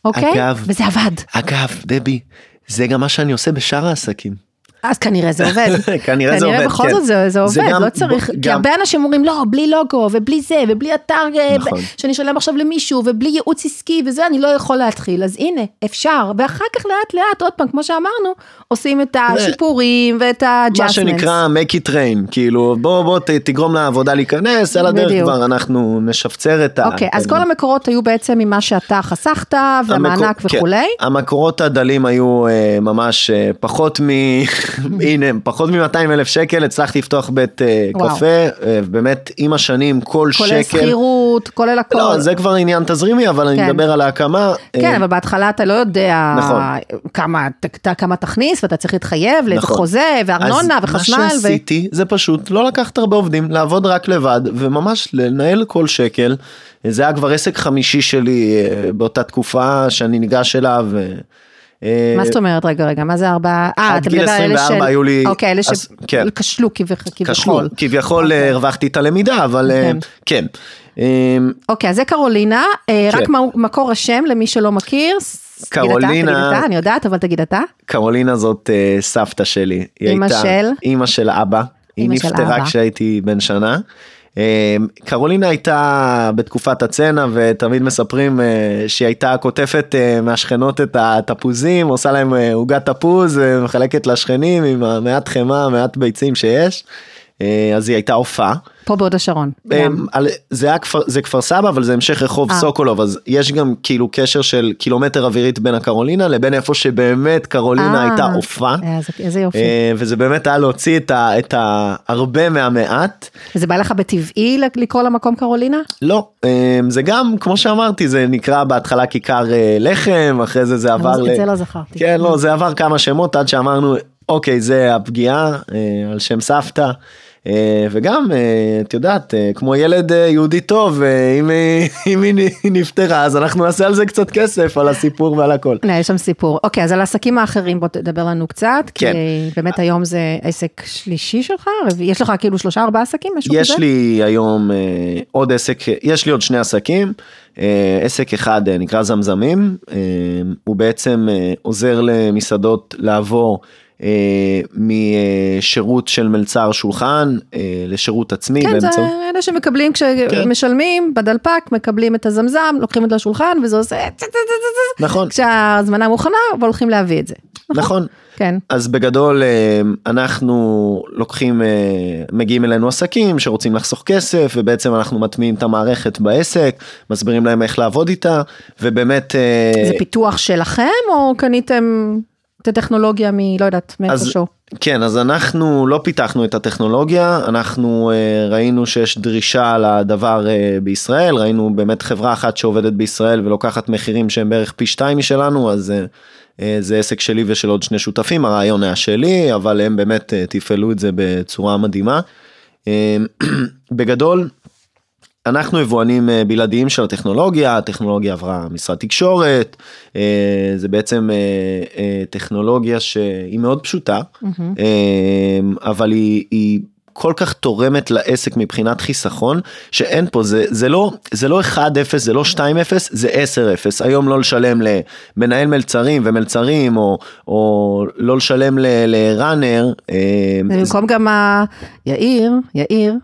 אוקיי? אגב, וזה עבד. אגב, דבי, זה גם מה שאני עושה בשאר העסקים. אז כנראה זה עובד. <laughs> כנראה זה עובד, כנראה בכל כן. זאת זה, זה זה עובד, גם- לא צריך, בוא- כי גם- הרבה אנשים אומרים לא, בלי לוגו, ובלי זה, ובלי אתר, אה, נכון. שאני אשלם עכשיו למישהו, ובלי ייעוץ עסקי וזה, אני לא יכול להתחיל, אז הנה, אפשר, ואחר כך לאט לאט, עוד פעם, כמו שאמרנו, עושים את השיפורים ואת ה-adjustments. מה שנקרא make it rain, כאילו בוא בוא תגרום לעבודה להיכנס, על הדרך בדיוק. כבר אנחנו נשפצר את ה... אוקיי, אז את כל המקורות היו בעצם ממה שאתה חסכת, והמענק המקור- כן, וכולי. המקורות הדלים היו אה, ממש אה, פחות מ... <laughs> <laughs> הנה, פחות מ-200 אלף שקל, הצלחתי לפתוח בית אה. קפה, אה, באמת עם השנים כל כולל שקל... שכירות, כולל הכל. לא, זה כבר עניין תזרימי, אבל אני כן. מדבר על ההקמה. כן, אה, אבל בהתחלה אתה לא יודע נכון. כמה, ת- כמה תכניס, ואתה צריך להתחייב לאיזה נכון. וארנונה, אז וחשמל. מה ו... שעשיתי זה פשוט לא לקחת הרבה עובדים, לעבוד רק לבד, וממש לנהל כל שקל. זה היה כבר עסק חמישי שלי באותה תקופה שאני ניגש אליו. מה זאת אומרת? רגע, רגע, מה זה ארבעה? אה, אתה מדבר על אלה 24 היו לי- אוקיי, אלה אז- כן. שכשלו כביכול. כשלו, כביכול אה, הרווחתי את הלמידה, אבל אה, כן. אה, אוקיי, אז זה קרולינה, אה, כן. רק מקור השם למי שלא מכיר. ס- תגיד אתה, קרולינה- תגיד אתה, אני יודעת, אבל תגיד אתה. קרולינה זאת אה, סבתא שלי. היא הייתה- של? אמא של אבא. היא של נפטרה. כשהייתי בן שנה. אה, קרולינה הייתה בתקופת הצנע ותמיד מספרים אה, שהיא הייתה קוטפת אה, מהשכנות את התפוזים, עושה להם אה, עוגת תפוז ומחלקת לשכנים עם המעט חמאה, מעט ביצים שיש. אה, אז היא הייתה הופעה. פה בהוד השרון. על- זה היה כפר, זה כפר סבא אבל זה המשך רחוב אה. סוקולוב אז יש גם כאילו קשר של קילומטר אווירית בין הקרולינה לבין איפה שבאמת קרולינה אה, הייתה הופעה. אה, איזה- איזה יופי. אה, וזה באמת היה להוציא את, ה, את הרבה מהמעט. וזה בא לך בטבעי לקרוא למקום קרולינה? לא, זה גם כמו שאמרתי זה נקרא בהתחלה כיכר אה, לחם אחרי זה זה עבר את זה לא זכרתי. כן לא זה עבר כמה שמות עד שאמרנו אוקיי זה הפגיעה אה, על שם סבתא. אה, וגם אה, את יודעת אה, כמו ילד יהודי טוב <laughs> אם היא- אם היא נפטרה אז אנחנו נעשה על זה קצת כסף על הסיפור ועל הכל. <laughs> יש שם סיפור. אוקיי, אז על העסקים האחרים בוא תדבר לנו קצת, כי כן. באמת היום זה עסק שלישי שלך, יש לך כאילו שלושה ארבעה עסקים, משהו כזה? יש לי היום עוד עסק, יש לי עוד שני עסקים, עסק אחד נקרא זמזמים, הוא בעצם עוזר למסעדות לעבור משירות של מלצר שולחן אה, לשירות עצמי. כן, זה באמצעות- אלה שמקבלים, כשמשלמים בדלפק, מקבלים את הזמזם, לוקחים את זה לשולחן, וזה עושה... נכון, כשההזמנה מוכנה, והולכים להביא את זה. נכון. כן. אז בגדול אה, אנחנו לוקחים, אה, מגיעים אלינו עסקים שרוצים לחסוך כסף ובעצם אנחנו מטמיעים את המערכת בעסק, מסבירים להם איך לעבוד איתה ובאמת... אה, זה פיתוח שלכם, או קניתם את הטכנולוגיה מ... לא יודעת, מאיפשהו? כן, אז אנחנו לא פיתחנו את הטכנולוגיה, אנחנו אה, ראינו שיש דרישה לדבר אה, בישראל, ראינו באמת חברה אחת שעובדת בישראל ולוקחת מחירים שהם בערך פי שתיים משלנו, אז אה, אה, זה עסק שלי ושל עוד שני שותפים, הרעיון היה שלי, אבל הם באמת אה, תפעלו את זה בצורה מדהימה. אה, <clears throat> בגדול, אנחנו יבואנים אה, בלעדיים של הטכנולוגיה, הטכנולוגיה עברה משרד תקשורת, אה, זה בעצם אה, טכנולוגיה שהיא מאוד פשוטה, אה, אבל היא, היא כל כך תורמת לעסק מבחינת חיסכון, שאין פה, זה, זה לא, זה לא 1-0, זה לא 2-0, זה 10-0. היום לא לשלם למנהל מלצרים ומלצרים, או, או לא לשלם לראנר. במקום גם ה... יאיר, יאיר,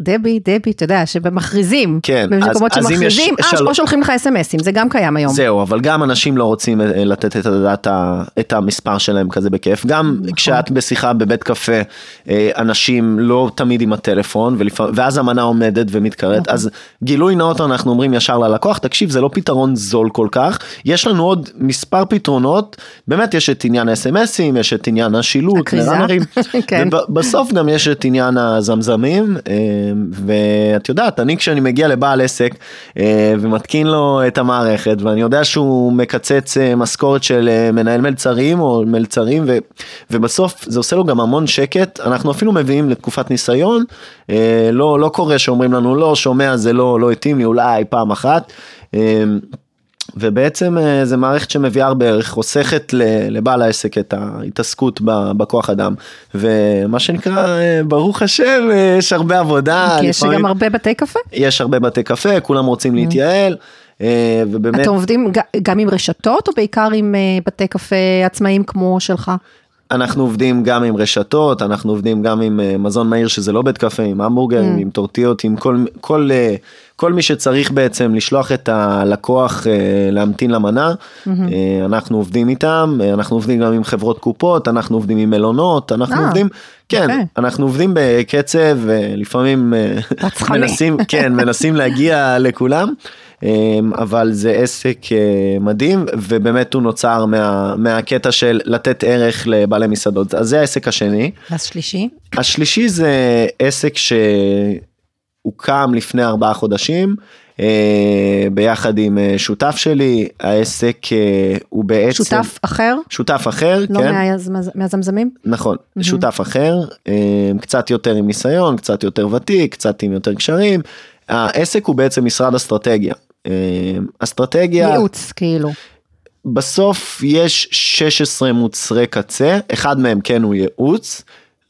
דבי, דבי, אתה יודע, שבמכריזים, כן, אז- במקומות אז שמכריזים, אה, של- או שולחים לך אסמסים, זה גם קיים היום. זהו, אבל גם אנשים לא רוצים אה, לתת את הדעת, ה- את המספר שלהם כזה בכיף. גם נכון. כשאת בשיחה בבית קפה, אה, אנשים לא תמיד עם הטלפון, ולפעמים, ואז המנה עומדת ומתקראת. נכון. אז גילוי נאות אנחנו אומרים ישר ללקוח, תקשיב, זה לא פתרון זול כל כך. יש לנו עוד מספר פתרונות, באמת יש את עניין ה-SMSים, יש את עניין השילוט, הכריזה. <laughs> כן. ובסוף גם יש את עניין הזמזמים, אה, ואת יודעת, אני כשאני מגיע לבעל עסק אה, ומתקין לו את המערכת, ואני יודע שהוא מקצץ אה, משכורת של מנהל מלצרים או מלצרים, ו, ובסוף זה עושה לו גם המון שקט, אנחנו אפילו מביאים לתקופת ניסיון, לא, לא קורה שאומרים לנו לא, שומע זה לא, לא התאים לי, אולי פעם אחת. ובעצם אה, זה מערכת שמביאה הרבה ערך, חוסכת לבעל העסק את ההתעסקות בכוח אדם, ומה שנקרא, אה, ברוך השם, אה, יש הרבה עבודה. כי יש לפעמים- גם הרבה בתי קפה. יש הרבה בתי קפה, כולם רוצים להתייעל, אה, ובאמת, אתם עובדים גם עם רשתות, או בעיקר עם בתי קפה עצמאיים כמו שלך? אנחנו עובדים גם עם רשתות, אנחנו עובדים גם עם אה, מזון מהיר שזה לא בית קפה, עם המבורגרים, Mm. עם טורטיות, עם כל, כל, אה, כל מי שצריך בעצם לשלוח את הלקוח אה, להמתין למנה, Mm-hmm. אנחנו עובדים איתם, אנחנו עובדים גם עם חברות קופות, אנחנו עובדים עם מלונות, אנחנו אה, עובדים, כן, אוקיי. אנחנו עובדים בקצב, לפעמים. מנסים, כן, מנסים להגיע לכולם. אמ, אבל זה עסק אה, מדהים ובאמת הוא נוצר מה, מהקטע של לתת ערך לבעלי מסעדות אז זה העסק השני. אז שלישי. השלישי זה עסק שהוקם לפני ארבעה חודשים אה, ביחד עם אה, שותף שלי העסק הוא בעצם שותף אחר? שותף אחר לא כן מהיזמז- מהזמזמים? נכון שותף אחר קצת יותר עם ניסיון קצת יותר ותיק קצת עם יותר קשרים העסק הוא בעצם משרד אסטרטגיה. אה, אסטרטגיה ייעוץ כאילו. בסוף יש 16 מוצרי קצה, אחד מהם כן הוא ייעוץ.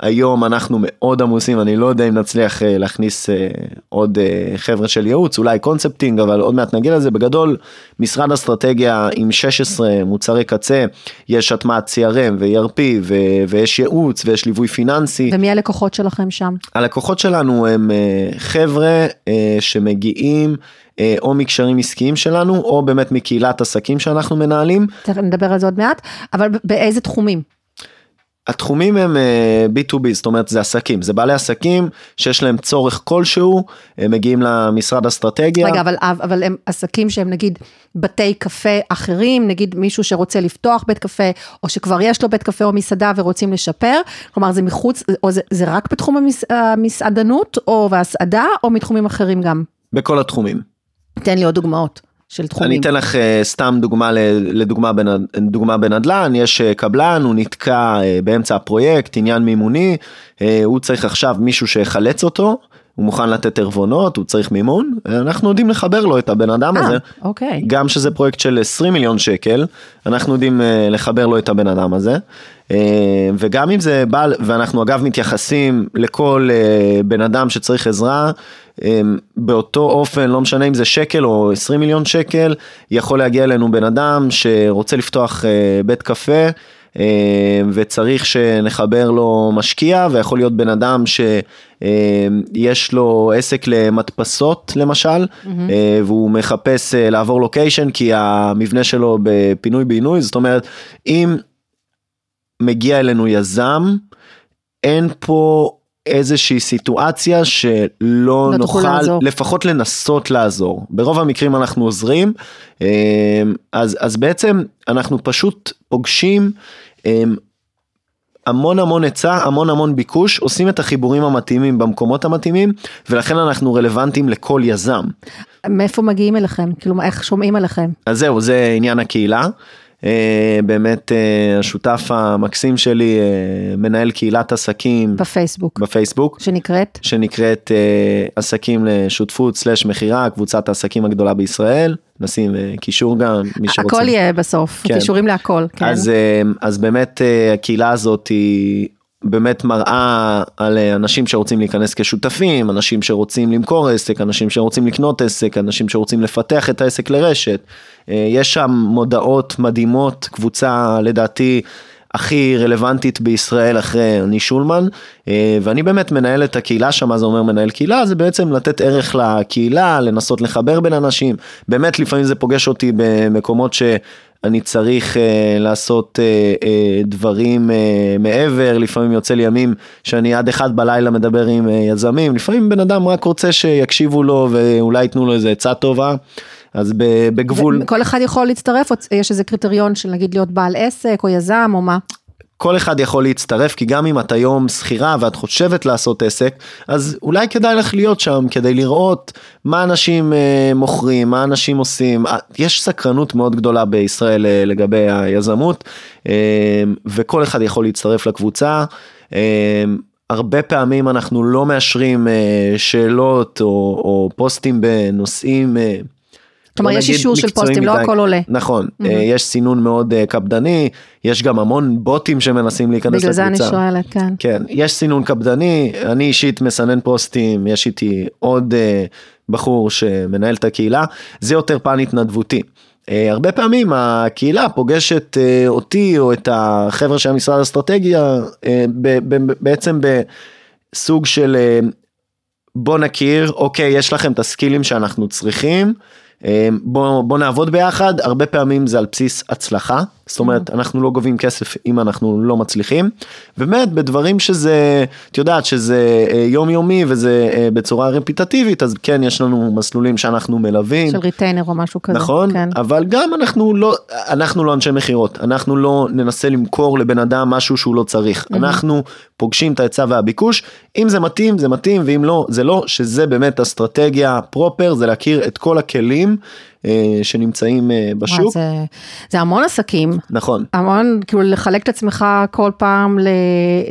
היום אנחנו מאוד עמוסים, אני לא יודע אם נצליח אה, להכניס אה, עוד אה, חבר'ה של ייעוץ, אולי קונספטינג, אבל עוד מעט נגיע לזה. בגדול, משרד אסטרטגיה עם 16 מוצרי קצה, יש הטמעת CRM ו-ERP ו- ויש ייעוץ ויש ליווי פיננסי. ומי הלקוחות שלכם שם? הלקוחות שלנו הם אה, חבר'ה אה, שמגיעים או מקשרים עסקיים שלנו, או באמת מקהילת עסקים שאנחנו מנהלים. נדבר על זה עוד מעט, אבל באיזה תחומים? התחומים הם אה, B2B, זאת אומרת זה עסקים, זה בעלי עסקים שיש להם צורך כלשהו, הם מגיעים למשרד אסטרטגיה. רגע, אבל, אבל הם עסקים שהם נגיד בתי קפה אחרים, נגיד מישהו שרוצה לפתוח בית קפה, או שכבר יש לו בית קפה או מסעדה ורוצים לשפר, כלומר זה מחוץ, או זה, זה רק בתחום המס, המסעדנות או והסעדה, או מתחומים אחרים גם? בכל התחומים. תן לי עוד דוגמאות של תחומים. אני אתן לך אה, סתם דוגמה לדוגמה בנד- דוגמה בנדל"ן, יש אה, קבלן, הוא נתקע אה, באמצע הפרויקט, עניין מימוני, אה, הוא צריך עכשיו מישהו שיחלץ אותו, הוא מוכן לתת ערבונות, הוא צריך מימון, אנחנו יודעים לחבר לו את הבן אדם הזה. אה, אוקיי. גם שזה פרויקט של 20 מיליון שקל, אנחנו יודעים אה, לחבר לו את הבן אדם הזה. אה, וגם אם זה בעל, ואנחנו אגב מתייחסים לכל אה, בן אדם שצריך עזרה, באותו אופן, לא משנה אם זה שקל או 20 מיליון שקל, יכול להגיע אלינו בן אדם שרוצה לפתוח אה, בית קפה. אה, וצריך שנחבר לו משקיע ויכול להיות בן אדם שיש לו עסק למדפסות למשל אה, והוא מחפש אה, לעבור לוקיישן כי המבנה שלו בפינוי בינוי זאת אומרת אם מגיע אלינו יזם אין פה איזושהי סיטואציה שלא לא נוכל לעזור. לפחות לנסות לעזור ברוב המקרים אנחנו עוזרים אה, אז אז בעצם אנחנו פשוט פוגשים אה, המון המון היצע, המון המון ביקוש, עושים את החיבורים המתאימים במקומות המתאימים, ולכן אנחנו רלוונטיים לכל יזם. מאיפה מגיעים אליכם? כאילו, איך שומעים עליכם? אז זהו, זה עניין הקהילה. אה, באמת אה, השותף המקסים שלי אה, מנהל קהילת עסקים בפייסבוק. בפייסבוק, שנקראת? שנקראת עסקים לשותפות סלש מכירה, קבוצת העסקים הגדולה בישראל, נשים קישור גם, מי שרוצה. הכל יהיה בסוף, כן. קישורים להכל. כן. אז, אז באמת הקהילה הזאת היא באמת מראה על אה, אנשים שרוצים להיכנס כשותפים, אנשים שרוצים למכור עסק, אנשים שרוצים לקנות עסק, אנשים שרוצים לפתח את העסק לרשת. אה, יש שם מודעות מדהימות, קבוצה לדעתי הכי רלוונטית בישראל אחרי אני שולמן, אה, ואני באמת מנהל את הקהילה שם, מה זה אומר מנהל קהילה? זה בעצם לתת ערך לקהילה, לנסות לחבר בין אנשים, באמת לפעמים זה פוגש אותי במקומות ש... אני צריך uh, לעשות uh, uh, דברים uh, מעבר, לפעמים יוצא לי ימים שאני עד אחד בלילה מדבר עם uh, יזמים, לפעמים בן אדם רק רוצה שיקשיבו לו ואולי ייתנו לו איזה עצה טובה, אז בגבול, כל אחד יכול להצטרף, או יש איזה קריטריון של נגיד להיות בעל עסק או יזם או מה? כל אחד יכול להצטרף, כי גם אם את היום שכירה ואת חושבת לעשות עסק, אז אולי כדאי לך להיות שם כדי לראות מה אנשים אה, מוכרים, מה אנשים עושים. אה, יש סקרנות מאוד גדולה בישראל אה, לגבי היזמות, אה, וכל אחד יכול להצטרף לקבוצה. אה, הרבה פעמים אנחנו לא מאשרים אה, שאלות או, או פוסטים בנושאים. אה, כלומר, יש אישור של פוסטים, לא מדי. הכל עולה. נכון, אה, יש סינון מאוד אה, קפדני, יש גם המון בוטים שמנסים להיכנס לקבוצה. בגלל זה אני שואלת, כן. כן, יש סינון קפדני, אני אישית מסנן פוסטים, יש איתי עוד אה, בחור שמנהל את הקהילה, זה יותר פן התנדבותי. אה, הרבה פעמים הקהילה פוגשת אה, אותי או את החבר'ה של המשרד האסטרטגיה ב- ב- בעצם בסוג של אה, בוא נכיר, אוקיי, יש לכם את הסקילים שאנחנו צריכים, בוא, בוא נעבוד ביחד, הרבה פעמים זה על בסיס הצלחה, זאת אומרת, אנחנו לא גובים כסף אם אנחנו לא מצליחים, באמת בדברים שזה, את יודעת שזה אה, יומיומי וזה אה, בצורה רפיטטיבית, אז כן, יש לנו מסלולים שאנחנו מלווים. של ריטיינר או משהו כזה. נכון, כן. אבל גם אנחנו לא, אנחנו לא אנשי מכירות, אנחנו לא ננסה למכור לבן אדם משהו שהוא לא צריך, אנחנו פוגשים את ההיצע והביקוש, אם זה מתאים זה מתאים ואם לא זה לא, שזה באמת אסטרטגיה פרופר, זה להכיר את כל הכלים שנמצאים אה, בשוק, זה, זה המון עסקים, נכון, המון, כאילו לחלק את עצמך כל פעם ל,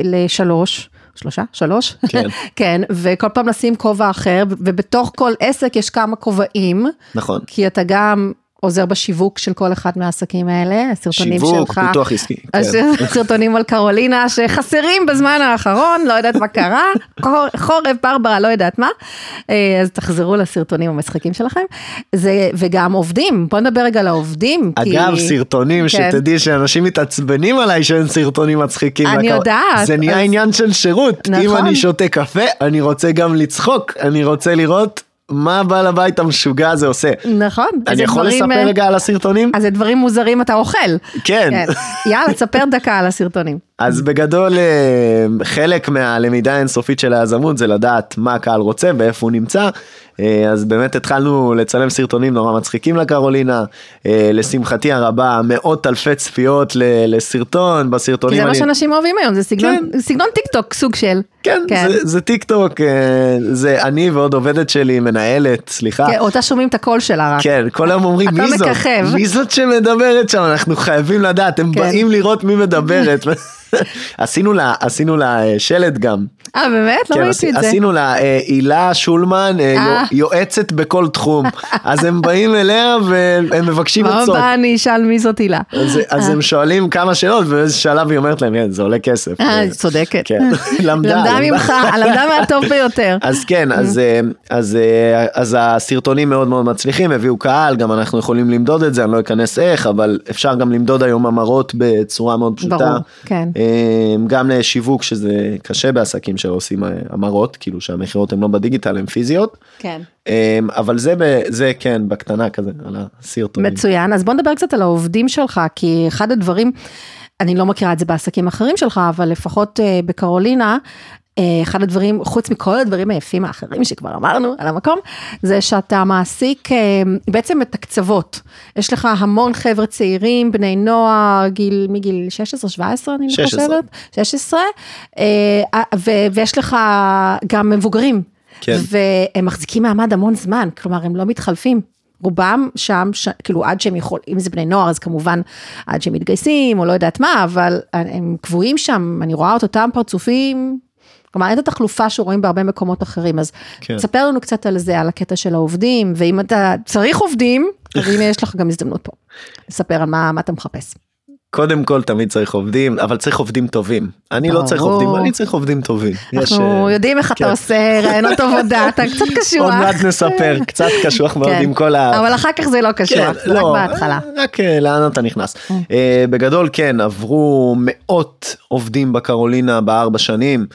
לשלוש. שלושה? שלוש? כן. <laughs> כן, וכל פעם לשים כובע אחר, ובתוך כל עסק יש כמה כובעים, נכון, כי אתה גם עוזר בשיווק של כל אחד מהעסקים האלה, הסרטונים שיווק, שלך. פיתוח עסקי, כן. אז <laughs> סרטונים על קרולינה שחסרים בזמן האחרון, לא יודעת מה קרה, <laughs> חור- חורף, ברברה, לא יודעת מה. אה, אז תחזרו לסרטונים המשחקים שלכם. זה, וגם עובדים, בוא נדבר רגע על העובדים. כי- אגב, סרטונים, כן. שתדעי שאנשים מתעצבנים עליי שאין סרטונים מצחיקים. אני לקר- יודעת, זה נהיה אז- עניין של שירות. אם נכון. אני שותה קפה, אני רוצה גם לצחוק, אני רוצה לראות מה בעל הבית המשוגע הזה עושה. נכון. אני יכול דברים, לספר אה, רגע על הסרטונים? אז זה דברים מוזרים אתה אוכל. כן. כן. יאללה, תספר דקה על הסרטונים. אז בגדול אה, חלק מהלמידה האינסופית של היזמות זה לדעת מה הקהל רוצה ואיפה הוא נמצא. אה, אז באמת התחלנו לצלם סרטונים נורא מצחיקים לקרולינה, אה, לשמחתי הרבה מאות אלפי צפיות לסרטון, כי בסרטונים זה מה. שאנשים אוהבים היום, זה סגנון, כן. סגנון טיקטוק סוג של. כן, כן. זה, זה טיקטוק, אה, זה אני ועוד עובדת שלי, מנהלת, סליחה. כן, אותה שומעים את הקול שלה רק. כן, כל היום אומרים מי זאת? מככב." מי זאת שמדברת שם? אנחנו חייבים לדעת, הם כן. באים לראות מי מדברת. <laughs> <laughs> עשינו לה, עשינו לה אה, שלט גם. אה, באמת? לא כן, ראיתי את זה. עשינו לה אה, הילה שולמן, אה. יו- יועצת בכל תחום. <laughs> אז הם באים אליה והם מבקשים עצות. הבאה אני אשאל מי זאת הילה. אז, אז הם שואלים כמה שאלות ובאיזה שלב היא אומרת להם, "כן, זה עולה כסף. אה, צודקת. כן, <laughs> למדה. למדה ממך, למדה מהטוב ביותר. אז כן, אז, אז, אז הסרטונים מאוד מאוד מצליחים, הביאו קהל, גם אנחנו יכולים למדוד את זה, אני לא אכנס איך, אבל אפשר גם למדוד היום המרות בצורה מאוד פשוטה. ברור, כן. אה, גם לשיווק, שזה קשה בעסקים שעושים אה, המרות, כאילו שהמכירות הן לא בדיגיטל, הן פיזיות. כן. אה, אבל זה, זה כן, בקטנה כזה, על הסרטונים. מצוין, אז בוא נדבר קצת על העובדים שלך, כי אחד הדברים, אני לא מכירה את זה בעסקים אחרים שלך, אבל לפחות אה, בקרולינה, אחד הדברים, חוץ מכל הדברים היפים האחרים שכבר אמרנו על המקום, זה שאתה מעסיק אה, בעצם מתקצבות. יש לך המון חבר'ה צעירים, בני נוער, גיל, מגיל 16-17 אני 16. חושבת, 16, אה, ו- ויש לך גם מבוגרים. כן. והם מחזיקים מעמד המון זמן, כלומר הם לא מתחלפים. רובם שם, ש... כאילו עד שהם יכולים, אם זה בני נוער אז כמובן עד שהם מתגייסים או לא יודעת מה, אבל הם קבועים שם, אני רואה את אותם פרצופים, כלומר אין את התחלופה שרואים בהרבה מקומות אחרים, אז כן. תספר לנו קצת על זה, על הקטע של העובדים, ואם אתה צריך עובדים, <laughs> אז הנה יש לך גם הזדמנות פה, לספר על מה, מה אתה מחפש. קודם כל תמיד צריך עובדים, אבל צריך עובדים טובים. אני לא צריך. עובדים, אני צריך עובדים טובים. אנחנו אה, יודעים איך כן. אתה עושה רעיונות עבודה, אתה <laughs> קצת קשוח. עוד מעט נספר, קצת קשוח <laughs> מאוד כן. עם כל ה... אבל אחר כך זה לא קשוח, כן, זה רק לא, בהתחלה. רק אה, לאן אתה נכנס. אה, בגדול כן, עברו מאות עובדים בקרולינה בארבע שנים.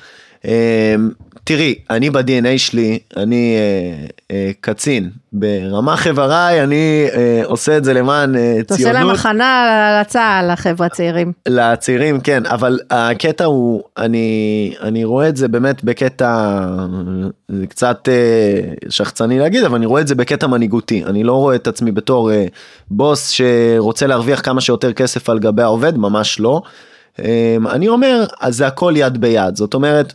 אה, תראי, אני ב-DNA שלי, אני אה, אה, קצין. ברמ"ח איבריי אני אה, עושה את זה למען אה, אתה עושה להם ציונות. הכנה לצה"ל, לחבר'ה הצעירים. לצעירים כן אבל הקטע הוא אני אני רואה את זה באמת בקטע זה קצת אה, שחצני להגיד אבל אני רואה את זה בקטע מנהיגותי אני לא רואה את עצמי בתור אה, בוס שרוצה להרוויח כמה שיותר כסף על גבי העובד ממש לא. אה, אני אומר אז זה הכל יד ביד זאת אומרת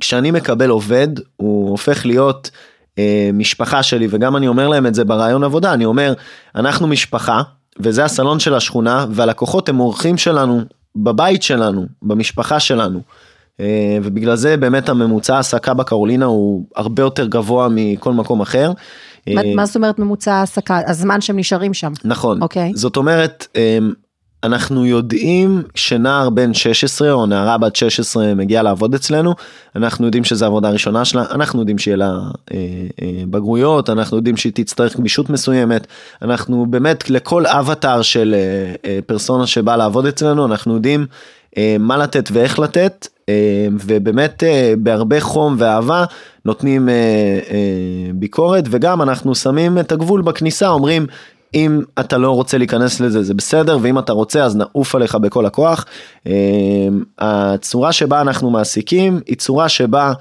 כשאני מקבל עובד הוא הופך להיות אה, משפחה שלי וגם אני אומר להם את זה ברעיון עבודה אני אומר אנחנו משפחה וזה הסלון של השכונה והלקוחות הם אורחים שלנו בבית שלנו במשפחה שלנו. אה, ובגלל זה באמת הממוצע העסקה בקרולינה הוא הרבה יותר גבוה מכל מקום אחר. מה- אה, מה זאת אומרת ממוצע העסקה? הזמן שהם נשארים שם. נכון. אוקיי. זאת אומרת, אמ, אנחנו יודעים שנער בן 16 או נערה בת 16 מגיעה לעבוד אצלנו, אנחנו יודעים שזו עבודה ראשונה שלה, אנחנו יודעים שיהיה לה אה, אה, בגרויות, אנחנו יודעים שהיא תצטרך גמישות מסוימת, אנחנו באמת לכל אבטאר של אה, אה, פרסונה שבאה לעבוד אצלנו, אנחנו יודעים אה, מה לתת ואיך לתת, אה, ובאמת אה, בהרבה חום ואהבה נותנים אה, אה, ביקורת, וגם אנחנו שמים את הגבול בכניסה, אומרים, אם אתה לא רוצה להיכנס לזה זה בסדר ואם אתה רוצה אז נעוף עליך בכל הכוח. אה, הצורה שבה אנחנו מעסיקים היא צורה שבה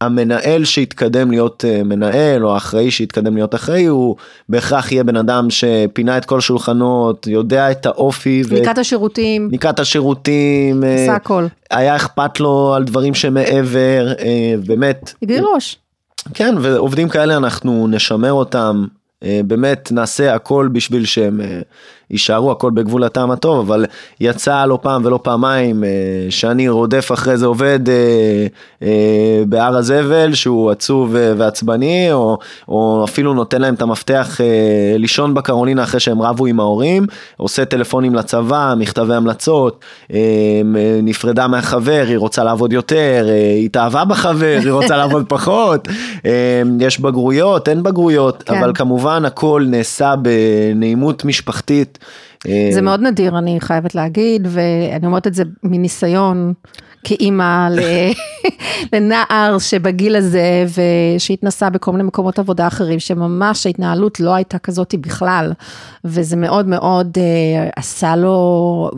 המנהל שהתקדם להיות אה, מנהל או האחראי שהתקדם להיות אחראי הוא בהכרח יהיה בן אדם שפינה את כל השולחנות יודע את האופי. ניקה את השירותים. ניקה את השירותים. אה, עשה הכל. היה אכפת לו על דברים שמעבר באמת. הגדיל ראש. כן ועובדים כאלה אנחנו נשמר אותם באמת נעשה הכל בשביל שהם יישארו הכל בגבול הטעם הטוב, אבל יצא לא פעם ולא פעמיים אה, שאני רודף אחרי זה עובד אה, אה, בהר הזבל שהוא עצוב ועצבני, או, או אפילו נותן להם את המפתח לישון בקרולינה אחרי שהם רבו עם ההורים, עושה טלפונים לצבא, מכתבי המלצות, נפרדה מהחבר, היא רוצה לעבוד יותר, היא התאהבה בחבר, היא רוצה לעבוד <laughs> פחות, יש בגרויות, אין בגרויות, כן. אבל כמובן הכל נעשה בנעימות משפחתית. זה מאוד נדיר, אני חייבת להגיד, ואני אומרת את זה מניסיון כאימא <laughs> לנער שבגיל הזה, ושהתנסה בכל מיני מקומות עבודה אחרים, שממש ההתנהלות לא הייתה כזאת בכלל, וזה מאוד מאוד אה, עשה לו,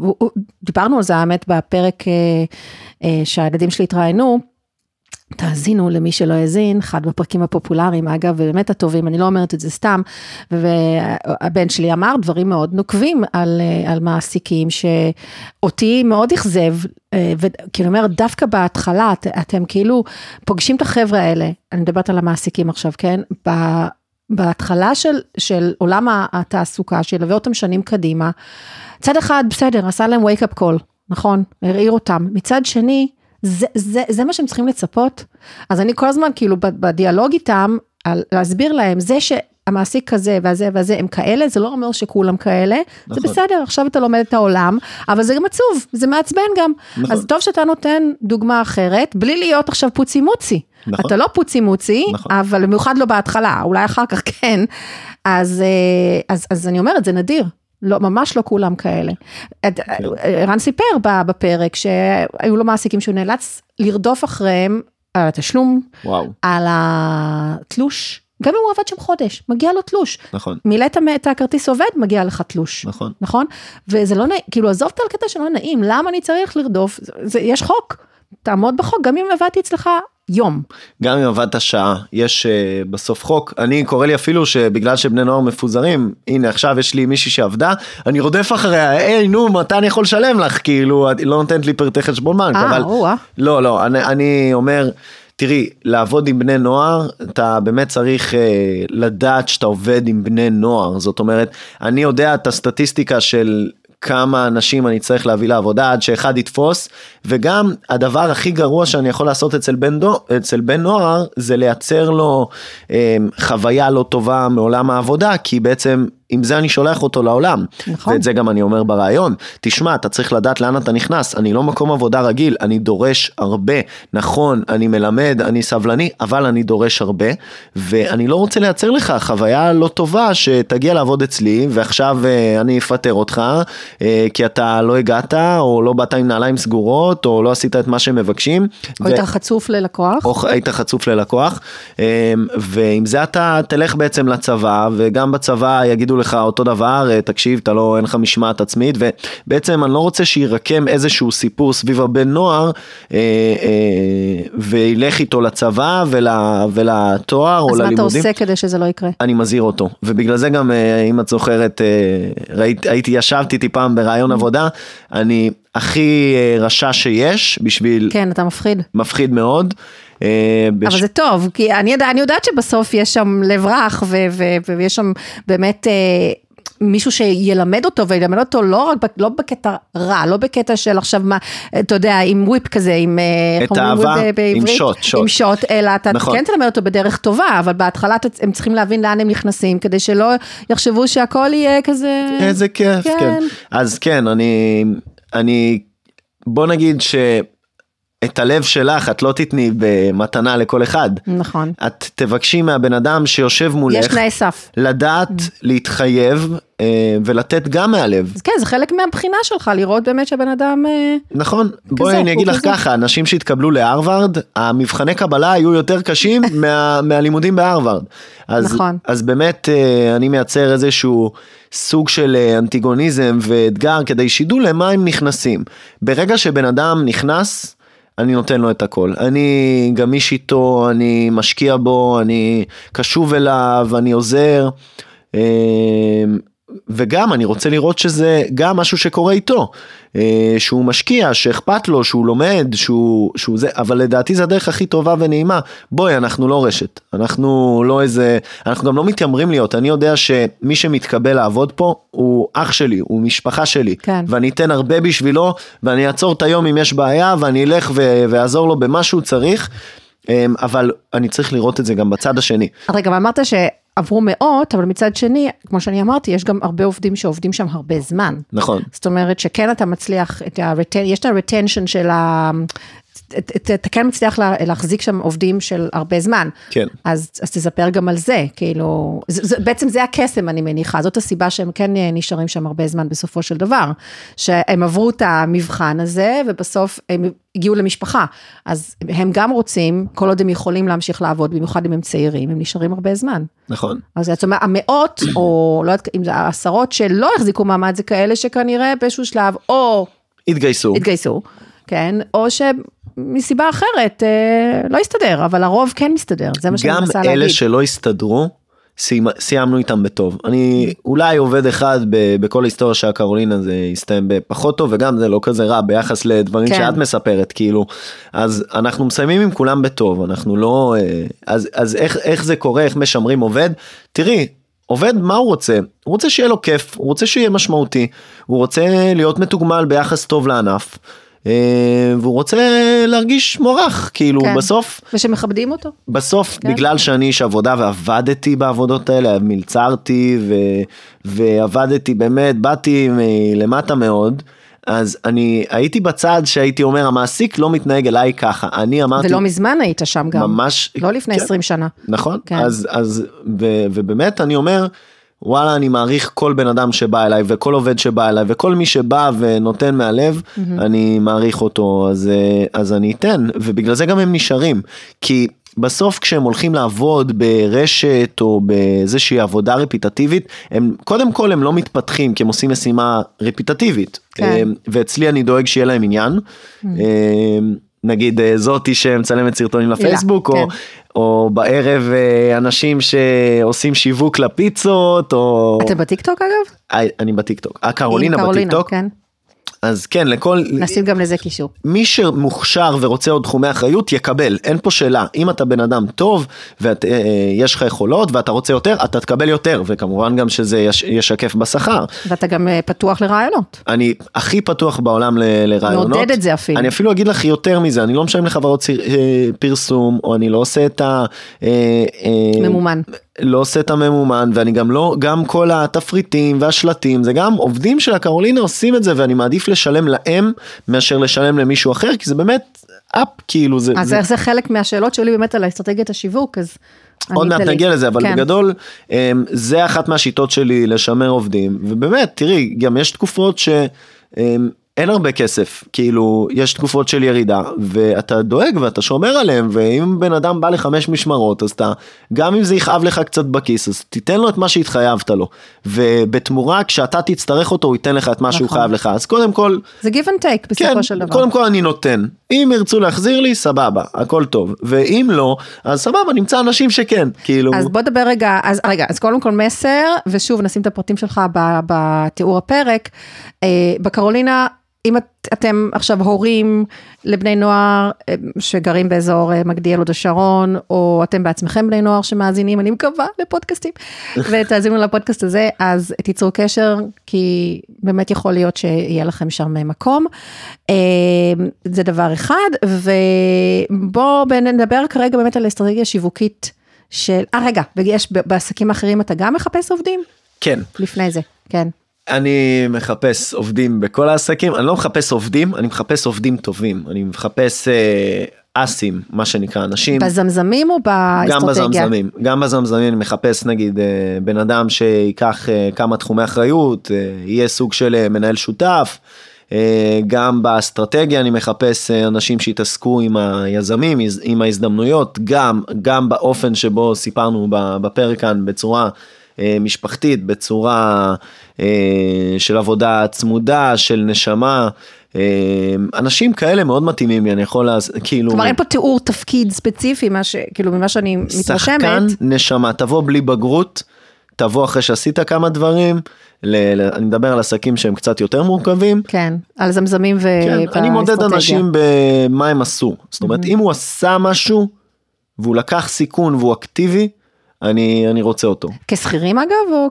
דיברנו על זה האמת בפרק אה, אה, שהילדים שלי התראיינו, תאזינו למי שלא האזין, אחד בפרקים הפופולריים, אגב, באמת הטובים, אני לא אומרת את זה סתם, והבן שלי אמר דברים מאוד נוקבים על, על מעסיקים, שאותי מאוד אכזב, וכאילו אומר, דווקא בהתחלה, את, אתם כאילו פוגשים את החבר'ה האלה, אני מדברת על המעסיקים עכשיו, כן? בהתחלה של, של עולם התעסוקה, שילווה אותם שנים קדימה, צד אחד, בסדר, עשה להם wake up call, נכון? הרעיר אותם. מצד שני, זה, זה, זה מה שהם צריכים לצפות. אז אני כל הזמן כאילו בדיאלוג איתם, על להסביר להם, זה שהמעסיק כזה והזה והזה הם כאלה, זה לא אומר שכולם כאלה, נכון. זה בסדר, עכשיו אתה לומד את העולם, אבל זה גם עצוב, זה מעצבן גם. נכון. אז טוב שאתה נותן דוגמה אחרת, בלי להיות עכשיו פוצי מוצי. נכון. אתה לא פוצי מוצי, נכון. אבל במיוחד לא בהתחלה, אולי אחר כך כן. אז, אה, אז, אז אני אומרת, זה נדיר. לא, ממש לא כולם כאלה. כן. ערן סיפר בפרק שהיו לו מעסיקים שהוא נאלץ לרדוף אחריהם על התשלום, וואו. על התלוש. גם אם הוא עבד שם חודש, מגיע לו תלוש. נכון. מילאת את הכרטיס עובד, מגיע לך תלוש. נכון. נכון? וזה לא נעים, כאילו עזוב את הקטע שלא נעים, למה אני צריך לרדוף? זה, זה, יש חוק, תעמוד בחוק, גם אם עבדתי אצלך יום. גם אם עבדת שעה, יש uh, בסוף חוק. אני קורא לי אפילו שבגלל שבני נוער מפוזרים, הנה עכשיו יש לי מישהי שעבדה, אני רודף אחריה, היי נו, מתי אני יכול לשלם לך? כאילו, את לא נותנת לי פרטי חשבון בנק, אבל... או-אה. לא, לא, אני, אני אומר... תראי, לעבוד עם בני נוער, אתה באמת צריך אה, לדעת שאתה עובד עם בני נוער. זאת אומרת, אני יודע את הסטטיסטיקה של כמה אנשים אני צריך להביא לעבודה עד שאחד יתפוס, וגם הדבר הכי גרוע שאני יכול לעשות אצל בן, דו, אצל בן נוער זה לייצר לו אה, חוויה לא טובה מעולם העבודה, כי בעצם עם זה אני שולח אותו לעולם. נכון. ואת זה גם אני אומר ברעיון. תשמע, אתה צריך לדעת לאן אתה נכנס, אני לא מקום עבודה רגיל, אני דורש הרבה. נכון, אני מלמד, אני סבלני, אבל אני דורש הרבה, ואני לא רוצה לייצר לך חוויה לא טובה שתגיע לעבוד אצלי, ועכשיו אה, אני אפטר אותך, אה, כי אתה לא הגעת, או לא באת עם נעליים סגורות, או לא עשית את מה שהם מבקשים. או ו... היית חצוף ללקוח. או היית חצוף ללקוח, אה, ועם זה אתה תלך בעצם לצבא, וגם בצבא יגידו לך אותו דבר, אה, תקשיב, אתה לא, אין לך משמעת עצמית, ובעצם אני לא רוצה שירקם איזשהו סיפור סביב הבן נוער, אה, אה, וילך איתו לצבא ול, ולתואר או ללימודים. אז מה אתה עושה כדי שזה לא יקרה? אני מזהיר אותו, ובגלל זה גם, אה, אם את זוכרת, אה, ראית, הייתי, ישבתי איתי פעם בראיון עבודה, אני הכי אה, רשע שיש בשביל... כן, אתה מפחיד. מפחיד מאוד. אה, אבל זה טוב, כי אני, יודע, אני יודעת שבסוף יש שם לב רך, ו, ו, ויש שם באמת... אה, מישהו שילמד אותו וילמד אותו לא רק, לא בקטע רע, לא בקטע של עכשיו מה, אתה יודע, עם וויפ כזה, עם, אה, את האהבה, עם? שוט, שוט. עם שוט, אלא אתה נכון. כן תלמד אותו בדרך טובה, אבל בהתחלה הם צריכים להבין לאן הם נכנסים, כדי שלא יחשבו שהכל יהיה כזה... איזה כיף, כן. כן. אז כן, אני, אני, בוא נגיד שאת הלב שלך את לא תתני במתנה לכל אחד. נכון. את תבקשי מהבן אדם שיושב מולך, יש תנאי סף. לדעת להתחייב אה, ולתת גם מהלב. אז כן, זה חלק מהבחינה שלך, לראות באמת שהבן אדם... אה, נכון, בואי כזה, אני אגיד לך כזה. ככה, אנשים שהתקבלו להרווארד, המבחני קבלה היו יותר קשים <laughs> מה, מהלימודים בהרווארד. אז, נכון. אז באמת אה, אני מייצר איזשהו סוג של אה, אנטיגוניזם ואתגר כדי שידעו למה הם נכנסים. ברגע שבן אדם נכנס, אני נותן לו את הכל. אני גמיש איתו, אני משקיע בו, אני קשוב אליו, אני עוזר. וגם אני רוצה לראות שזה גם משהו שקורה איתו, אה, שהוא משקיע, שאכפת לו, שהוא לומד, שהוא, שהוא זה, אבל לדעתי זה הדרך הכי טובה ונעימה. בואי, אנחנו לא רשת, אנחנו לא איזה, אנחנו גם לא מתיימרים להיות, אני יודע שמי שמתקבל לעבוד פה הוא אח שלי, הוא משפחה שלי, כן. ואני אתן הרבה בשבילו, ואני אעצור את היום אם יש בעיה, ואני אלך ו- ואעזור לו במה שהוא צריך, אה, אבל אני צריך לראות את זה גם בצד השני. רגע, אמרת שעברו מאות, אבל מצד שני, כמו שאני אמרתי, יש גם הרבה עובדים שעובדים שם הרבה זמן. נכון. זאת אומרת שכן אתה מצליח, את ה יש את ה-retension של ה... את- את- אתה כן מצליח לה- להחזיק שם עובדים של הרבה זמן. כן. אז, אז תספר גם על זה, כאילו, זה, זה, בעצם זה הקסם אני מניחה, זאת הסיבה שהם כן אה, נשארים שם הרבה זמן בסופו של דבר, שהם עברו את המבחן הזה ובסוף הם הגיעו למשפחה, אז הם גם רוצים, כל עוד הם יכולים להמשיך לעבוד, במיוחד אם הם צעירים, הם נשארים הרבה זמן. נכון. אז זאת אומרת, המאות, או לא יודעת אם זה העשרות שלא החזיקו מעמד, זה כאלה שכנראה באיזשהו שלב, או התגייסו. התגייסו, כן, או שמסיבה אחרת אה, לא הסתדר, אבל הרוב כן מסתדר, זה מה שאני גם מנסה אלה להגיד. שלא הסתדרו, סיימ- סיימנו איתם בטוב. אני אולי עובד אחד ב- בכל ההיסטוריה של הקרולינה זה הסתיים בפחות טוב וגם זה לא כזה רע ביחס לדברים כן. שאת מספרת כאילו. אז אנחנו מסיימים עם כולם בטוב אנחנו לא אה, אז אז איך איך זה קורה איך משמרים עובד תראי. עובד מה הוא רוצה? הוא רוצה שיהיה לו כיף, הוא רוצה שיהיה משמעותי, הוא רוצה להיות מתוגמל ביחס טוב לענף, והוא רוצה להרגיש מוערך, כאילו כן. בסוף ושמכבדים אותו. בסוף כן. בגלל שאני איש עבודה ועבדתי בעבודות האלה מלצרתי ו, ועבדתי באמת באתי מלמטה מאוד אז אני הייתי בצד שהייתי אומר המעסיק לא מתנהג אליי ככה אני אמרתי ולא מזמן היית שם גם. ממש לא לפני כן, 20 שנה. נכון כן. אז אז ו, ובאמת אני אומר. וואלה אני מעריך כל בן אדם שבא אליי וכל עובד שבא אליי וכל מי שבא ונותן מהלב אני מעריך אותו אז אה, אז אני אתן. ובגלל זה גם הם נשארים. כי בסוף כשהם הולכים לעבוד ברשת או באיזושהי עבודה רפיטטיבית הם קודם כל הם לא מתפתחים כי הם עושים משימה רפיטטיבית. כן. אה, ואצלי אני דואג שיהיה להם עניין. אה, נגיד אה, זאתי שמצלמת סרטונים לפייסבוק, או, כן. או בערב אה, אנשים שעושים שיווק לפיצות, או... אתם בטיקטוק אגב? אה, אני בטיקטוק. הקרולינה בטיקטוק. אז כן, לכל... נשים גם לזה קישור. מי שמוכשר ורוצה עוד תחומי אחריות יקבל, אין פה שאלה. אם אתה בן אדם טוב ויש לך יכולות ואתה רוצה יותר, אתה תקבל יותר, וכמובן גם שזה יש, ישקף בשכר. ואתה גם אה, פתוח לרעיונות. אני הכי פתוח בעולם ל- לרעיונות. מעודד את זה אפילו. אני אפילו אגיד לך יותר מזה, אני לא משלם לחברות אה, פרסום, או אני לא עושה את ה... אה, אה, ממומן. לא עושה את הממומן, ואני גם לא, גם כל התפריטים והשלטים, זה גם עובדים של הקרולינה עושים את זה, ואני מעדיף לשלם להם, מאשר לשלם למישהו אחר, כי זה באמת אפ, כאילו זה... אז זה... זה חלק מהשאלות שלי באמת על אסטרטגיית השיווק, אז... עוד מעט. נגיע לזה, אבל כן. בגדול, אמ, זה אחת מהשיטות שלי לשמר עובדים, ובאמת, תראי, גם יש תקופות שאין הרבה כסף, כאילו, יש תקופות של ירידה, ואתה דואג ואתה שומר עליהם, ואם בן אדם בא לחמש משמרות, אז אתה, גם אם זה יכאב לך קצת בכיס, אז תיתן לו את מה שהתחייבת לו, ובתמורה, כשאתה תצטרך אותו, הוא ייתן לך את מה שהוא נכון. חייב לך, אז קודם כל, זה give and take בסופו כן, של דבר. קודם כל אני נותן. אם ירצו להחזיר לי, סבבה, הכל טוב. ואם לא, אז סבבה, נמצא אנשים שכן, כאילו... אז בוא נדבר רגע, אז רגע, אז קודם כל מסר, ושוב נשים את הפרטים שלך בתיאור הפרק. אה, בקרולינה, אם את, אתם עכשיו הורים לבני נוער אה, שגרים באזור אה, מגדיאל הוד השרון, או אתם בעצמכם בני נוער שמאזינים, אני מקווה, לפודקאסטים, <laughs> ותאזינו לפודקאסט הזה, אז תיצרו קשר, כי באמת יכול להיות שיהיה לכם שם מקום. אה, זה דבר אחד, ובואו נדבר כרגע באמת על אסטרטגיה שיווקית של, אה רגע, ויש בעסקים אחרים אתה גם מחפש עובדים? כן. לפני זה, כן. אני מחפש עובדים בכל העסקים, אני לא מחפש עובדים, אני מחפש עובדים טובים, אני מחפש אה, אסים, מה שנקרא, אנשים. בזמזמים או באסטרטגיה? גם בזמזמים, גם בזמזמים אני מחפש נגיד אה, בן אדם שייקח אה, כמה תחומי אחריות, יהיה סוג של מנהל שותף. גם באסטרטגיה אני מחפש אנשים שיתעסקו עם היזמים, עם ההזדמנויות, גם, גם באופן שבו סיפרנו בפרק כאן בצורה משפחתית, בצורה אה, של עבודה צמודה, של נשמה. אה, אנשים כאלה מאוד מתאימים לי, אני יכול, להז... כאילו... כלומר אין פה תיאור תפקיד ספציפי, מה ש... כאילו ממה שאני מתרשמת. שחקן נשמה, תבוא בלי בגרות, תבוא אחרי שעשית כמה דברים, ל... אני מדבר על עסקים שהם קצת יותר מורכבים. כן, על זמזמים ו... כן, אני מודד אנשים במה הם עשו. זאת אומרת, mm-hmm. אם הוא עשה משהו, והוא לקח סיכון והוא אקטיבי, אני, אני רוצה אותו. כשכירים אגב, או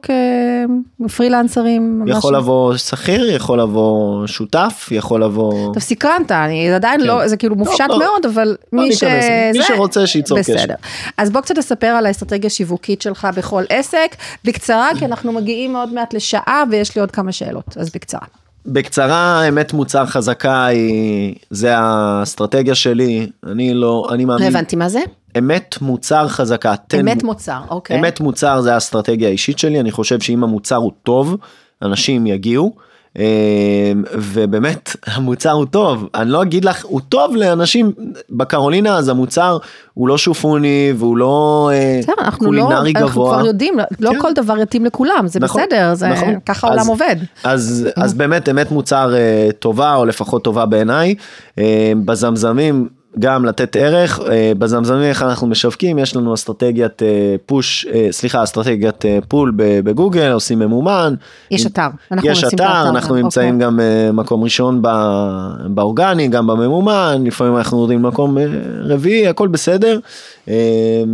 כפרילנסרים? יכול משהו? לבוא שכיר, יכול לבוא שותף, יכול לבוא... טוב, סקרנת, אני עדיין כן. לא, זה כאילו מופשט לא, לא. מאוד, לא, אבל מי ש... מי שרוצה שייצור קשר. בסדר. אז בוא קצת תספר על האסטרטגיה השיווקית שלך בכל עסק, בקצרה, כי אנחנו מגיעים מאוד מעט לשעה ויש לי עוד כמה שאלות, אז בקצרה. בקצרה, אמת מוצר חזקה היא, זה האסטרטגיה שלי, אני לא, אני מאמין. לא הבנתי מה זה? אמת מוצר חזקה. אמת מוצר, אוקיי. אמת מוצר זה האסטרטגיה האישית שלי, אני חושב שאם המוצר הוא טוב, אנשים יגיעו. אמ, ובאמת <laughs> המוצר הוא טוב אני לא אגיד לך הוא טוב לאנשים בקרולינה אז המוצר הוא לא שופוני והוא לא אה, בסדר, לא- קולינרי לא, גבוה. אנחנו כבר יודעים לא כן. כל דבר יתאים לכולם זה נכון, בסדר זה נכון. ככה העולם עובד. אז, אז באמת אמת מוצר אה, טובה או לפחות טובה בעיניי אה, בזמזמים גם לתת ערך, אה, בזמזמים איך אנחנו משווקים, יש לנו אסטרטגיית אה, פוש, אה, סליחה, אסטרטגיית פול בגוגל, עושים ממומן. יש אתר, אנחנו יש אתר, אנחנו אוקיי. נמצאים גם מקום ראשון באורגני, גם בממומן, לפעמים אנחנו יורדים למקום רביעי, הכל בסדר.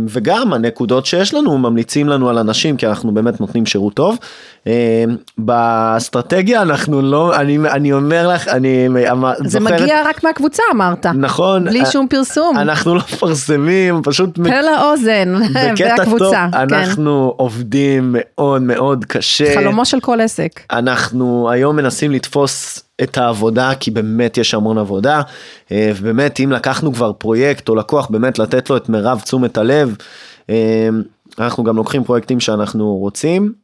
וגם הנקודות שיש לנו ממליצים לנו על אנשים, כי אנחנו באמת נותנים שירות טוב. באסטרטגיה אנחנו לא, אני, אני אומר לך, אני זה זוכרת, מגיע רק מהקבוצה אמרת. נכון. בלי שום פרסום. אנחנו לא מפרסמים, פשוט... פה לאוזן, והקבוצה. כן. אנחנו עובדים מאוד מאוד קשה. חלומו של כל עסק. אנחנו היום מנסים לתפוס את העבודה כי באמת יש המון עבודה אה, ובאמת אם לקחנו כבר פרויקט או לקוח באמת לתת לו את מירב תשומת הלב אה, אנחנו גם לוקחים פרויקטים שאנחנו רוצים.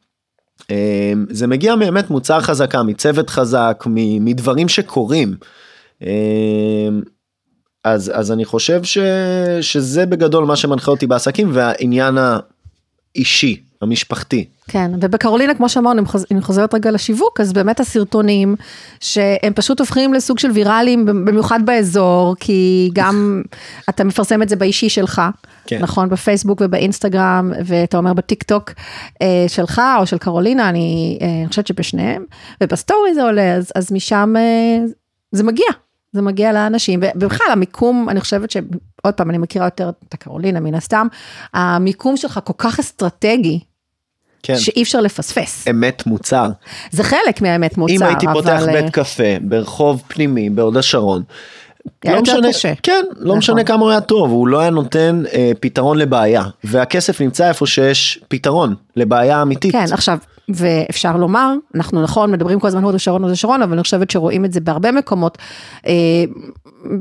אה, זה מגיע באמת מוצר חזקה מצוות חזק מדברים שקורים. אז, אז אני חושב ש, שזה בגדול מה שמנחה אותי בעסקים והעניין האישי, המשפחתי. כן, ובקרולינה, כמו שאמרנו, אם חוזרת רגע לשיווק, אז באמת הסרטונים, שהם פשוט הופכים לסוג של ויראליים, במיוחד באזור, כי גם <laughs> אתה מפרסם את זה באישי שלך, כן. נכון? בפייסבוק ובאינסטגרם, ואתה אומר בטיק טוק אה, שלך או של קרולינה, אני, אה, אני חושבת שבשניהם, ובסטורי זה עולה, אז, אז משם אה, זה מגיע. זה מגיע לאנשים, ובכלל המיקום, אני חושבת שעוד פעם, אני מכירה יותר את הקרולינה מן הסתם, המיקום שלך כל כך אסטרטגי, כן. שאי אפשר לפספס. אמת מוצר. זה חלק מהאמת מוצר, אם הייתי פותח אבל... בית אה, קפה ברחוב פנימי בהוד השרון, לא משנה, קשה. כן, לא נכון. משנה כמה הוא היה טוב, הוא לא היה נותן אה, פתרון לבעיה, והכסף נמצא איפה שיש פתרון לבעיה אמיתית. כן, עכשיו, ואפשר לומר, אנחנו נכון, מדברים כל הזמן הוד השרון, הוד השרון, אבל אני חושבת שרואים את זה בהרבה מקומות, אה,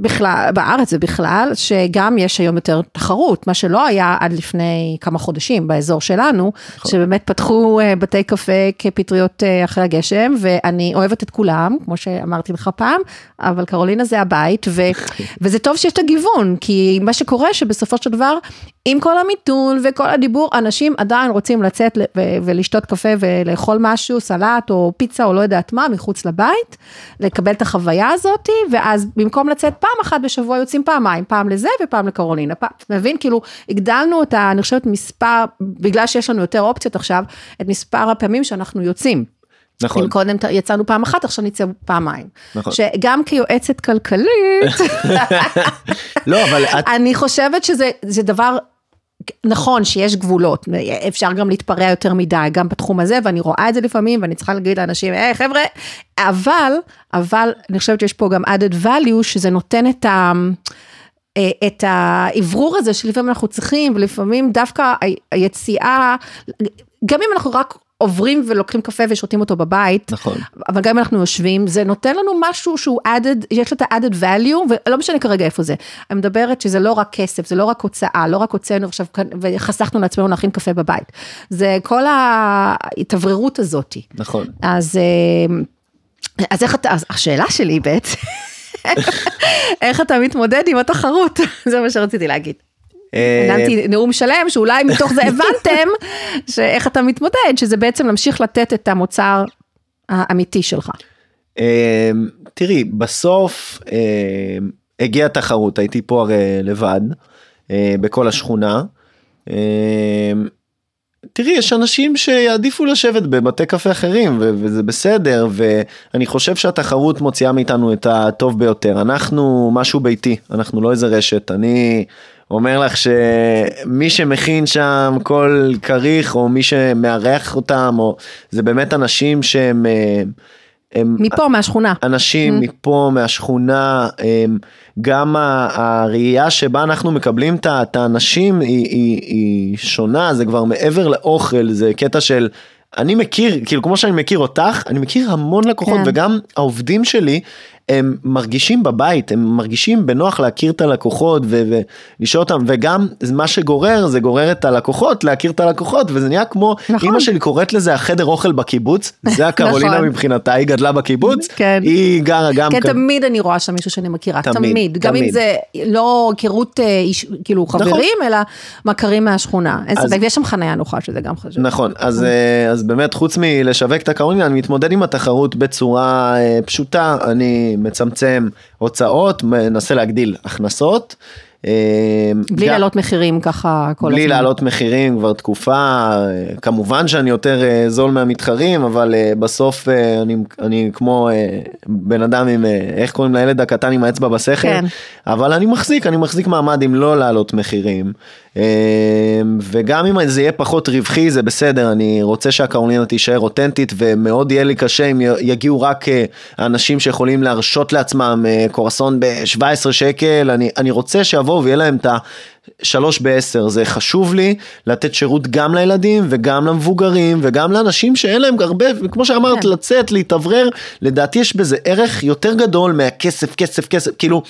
בכלל, בארץ ובכלל, שגם יש היום יותר תחרות, מה שלא היה עד לפני כמה חודשים באזור שלנו, נכון. שבאמת פתחו אה, בתי קפה כפטריות אה, אחרי הגשם, ואני אוהבת את כולם, כמו שאמרתי לך פעם, אבל קרולינה זה הבית, ו, <laughs> וזה טוב שיש את הגיוון, כי מה שקורה שבסופו של דבר, עם כל המיתון וכל הדיבור, אנשים עדיין רוצים לצאת ולשתות קפה ולאכול משהו, סלט או פיצה או לא יודעת מה, מחוץ לבית, לקבל את החוויה הזאת, ואז במקום לצאת פעם אחת בשבוע יוצאים פעמיים, פעם לזה ופעם לקרולינה, פעם, מבין? כאילו, הגדלנו את ה... אני חושבת מספר, בגלל שיש לנו יותר אופציות עכשיו, את מספר הפעמים שאנחנו יוצאים. נכון. אם קודם יצאנו פעם אחת, עכשיו נצא פעמיים. נכון. שגם כיועצת כלכלית, <laughs> לא, אבל את... אני חושבת שזה זה דבר נכון שיש גבולות, אפשר גם להתפרע יותר מדי, גם בתחום הזה, ואני רואה את זה לפעמים, ואני צריכה להגיד לאנשים, היי חבר'ה, אבל, אבל אני חושבת שיש פה גם added value, שזה נותן את ה... אה, את האוורור הזה שלפעמים אנחנו צריכים, ולפעמים דווקא היציאה, גם אם אנחנו רק עוברים ולוקחים קפה ושותים אותו בבית, נכון. אבל גם אם אנחנו יושבים, זה נותן לנו משהו שהוא added, יש לו את ה-added value, ולא משנה כרגע איפה זה. אני מדברת שזה לא רק כסף, זה לא רק הוצאה, לא רק הוצאנו עכשיו וחסכנו לעצמנו להכין קפה בבית. זה כל ההתאווררות הזאת. נכון. אז, אה, אז איך אתה, אז השאלה שלי בעצם, <laughs> איך אתה מתמודד עם התחרות? <laughs> זה מה שרציתי להגיד. אה, נתתי נאום שלם שאולי מתוך זה <laughs> הבנתם שאיך אתה מתמודד, שזה בעצם להמשיך לתת את המוצר האמיתי שלך. אה, תראי, בסוף אה, הגיעה תחרות, הייתי פה הרי לבד, בכל השכונה. תראי, יש אנשים שיעדיפו לשבת בבתי קפה אחרים, ו- וזה בסדר, ואני חושב שהתחרות מוציאה מאיתנו את הטוב ביותר. אנחנו משהו ביתי, אנחנו לא איזה רשת. אני אומר לך שמי שמכין שם כל כריך, או מי שמארח אותם, או... זה באמת אנשים שהם... אה, הם מפה, מהשכונה. אנשים מפה מהשכונה הם, גם הראייה שבה אנחנו מקבלים את האנשים היא, היא, היא שונה זה כבר מעבר לאוכל זה קטע של אני מכיר כאילו כמו שאני מכיר אותך אני מכיר המון לקוחות כן. וגם העובדים שלי הם מרגישים בבית הם מרגישים בנוח להכיר את הלקוחות ולשאול אותם וגם מה שגורר זה גורר את הלקוחות להכיר את הלקוחות וזה נהיה כמו נכון. אמא שלי קוראת לזה החדר אוכל בקיבוץ זה <laughs> הקרולינה נכון. מבחינתה היא גדלה בקיבוץ כן. היא גרה גם כן, כאן. תמיד אני רואה שם מישהו שאני מכירה, תמיד, תמיד. גם אם תמיד. זה לא היכרות אה, איש- כאילו חברים, אלא מכרים מהשכונה. אין אז- ספק, ויש שם חניה נוחה, שזה גם חשוב. נכון, אז, אה, אז באמת חוץ מלשווק את הקרולינה, אני מתמודד עם התחרות בצורה אה, פשוטה, אני מצמצם הוצאות, מנסה להגדיל הכנסות. אה, בלי גם- להעלות מחירים ככה כל הזמן. בלי להעלות מחירים כבר תקופה, אה, כמובן שאני יותר אה, זול מהמתחרים, אבל אה, בסוף אני, אני כמו בן אדם עם, איך קוראים לילד הקטן עם האצבע בסכר, כן. אבל אני מחזיק, אני מחזיק מעמד עם לא להעלות מחירים, וגם אם זה יהיה פחות רווחי זה בסדר, אני רוצה שהקרולינה תישאר אותנטית, ומאוד יהיה לי קשה אם יגיעו רק אה, האנשים שיכולים להרשות לעצמם אה, קורסון ב-17 שקל, אני, אני רוצה שיבואו ויהיה להם את ה... שלוש בעשר זה חשוב לי לתת שירות גם לילדים וגם למבוגרים וגם לאנשים שאין להם הרבה וכמו שאמרת כן. לצאת להתאוורר לדעתי יש בזה ערך יותר גדול מהכסף כסף כסף כאילו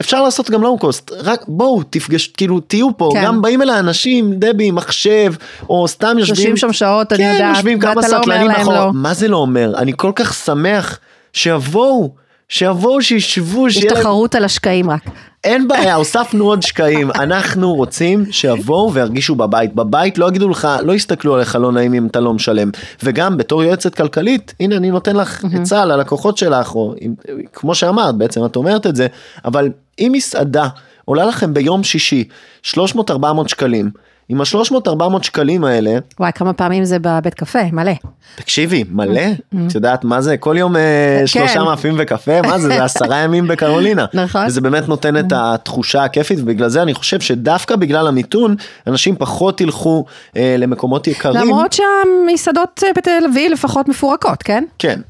אפשר לעשות גם לואו קוסט רק בואו תפגש כאילו תהיו פה כן. גם באים אליי אנשים דבי מחשב או סתם יושבים יושבים שם שעות, אני כן, יודעת, יושבים כמה לא סטלנים להם מאחורה לא. מה זה לא אומר אני כל כך שמח שיבואו שיבואו שישבו יש שיהיה להם תחרות על השקעים רק. אין בעיה, הוספנו עוד שקעים. אנחנו רוצים שיבואו וירגישו בבית. בבית לא יגידו לך, לא יסתכלו עליך לא נעים אם אתה לא משלם. וגם בתור יועצת כלכלית, הנה אני נותן לך עצה ללקוחות שלך, או אם- כמו שאמרת, בעצם את אומרת את זה, אבל אם מסעדה עולה לכם ביום שישי 300-400 שקלים, עם ה-300-400 שקלים האלה, וואי, כמה פעמים זה בבית קפה, מלא. תקשיבי, מלא, את יודעת מה זה, כל יום אה, שלושה מאפים וקפה, מה זה, זה עשרה <laughs> ימים בקרולינה. נכון. וזה באמת נותן את התחושה הכיפית, ובגלל זה אני חושב שדווקא בגלל המיתון, אנשים פחות ילכו אה, למקומות יקרים. למרות שהמסעדות אה, בתל אביב לפחות מפורקות, כן? כן,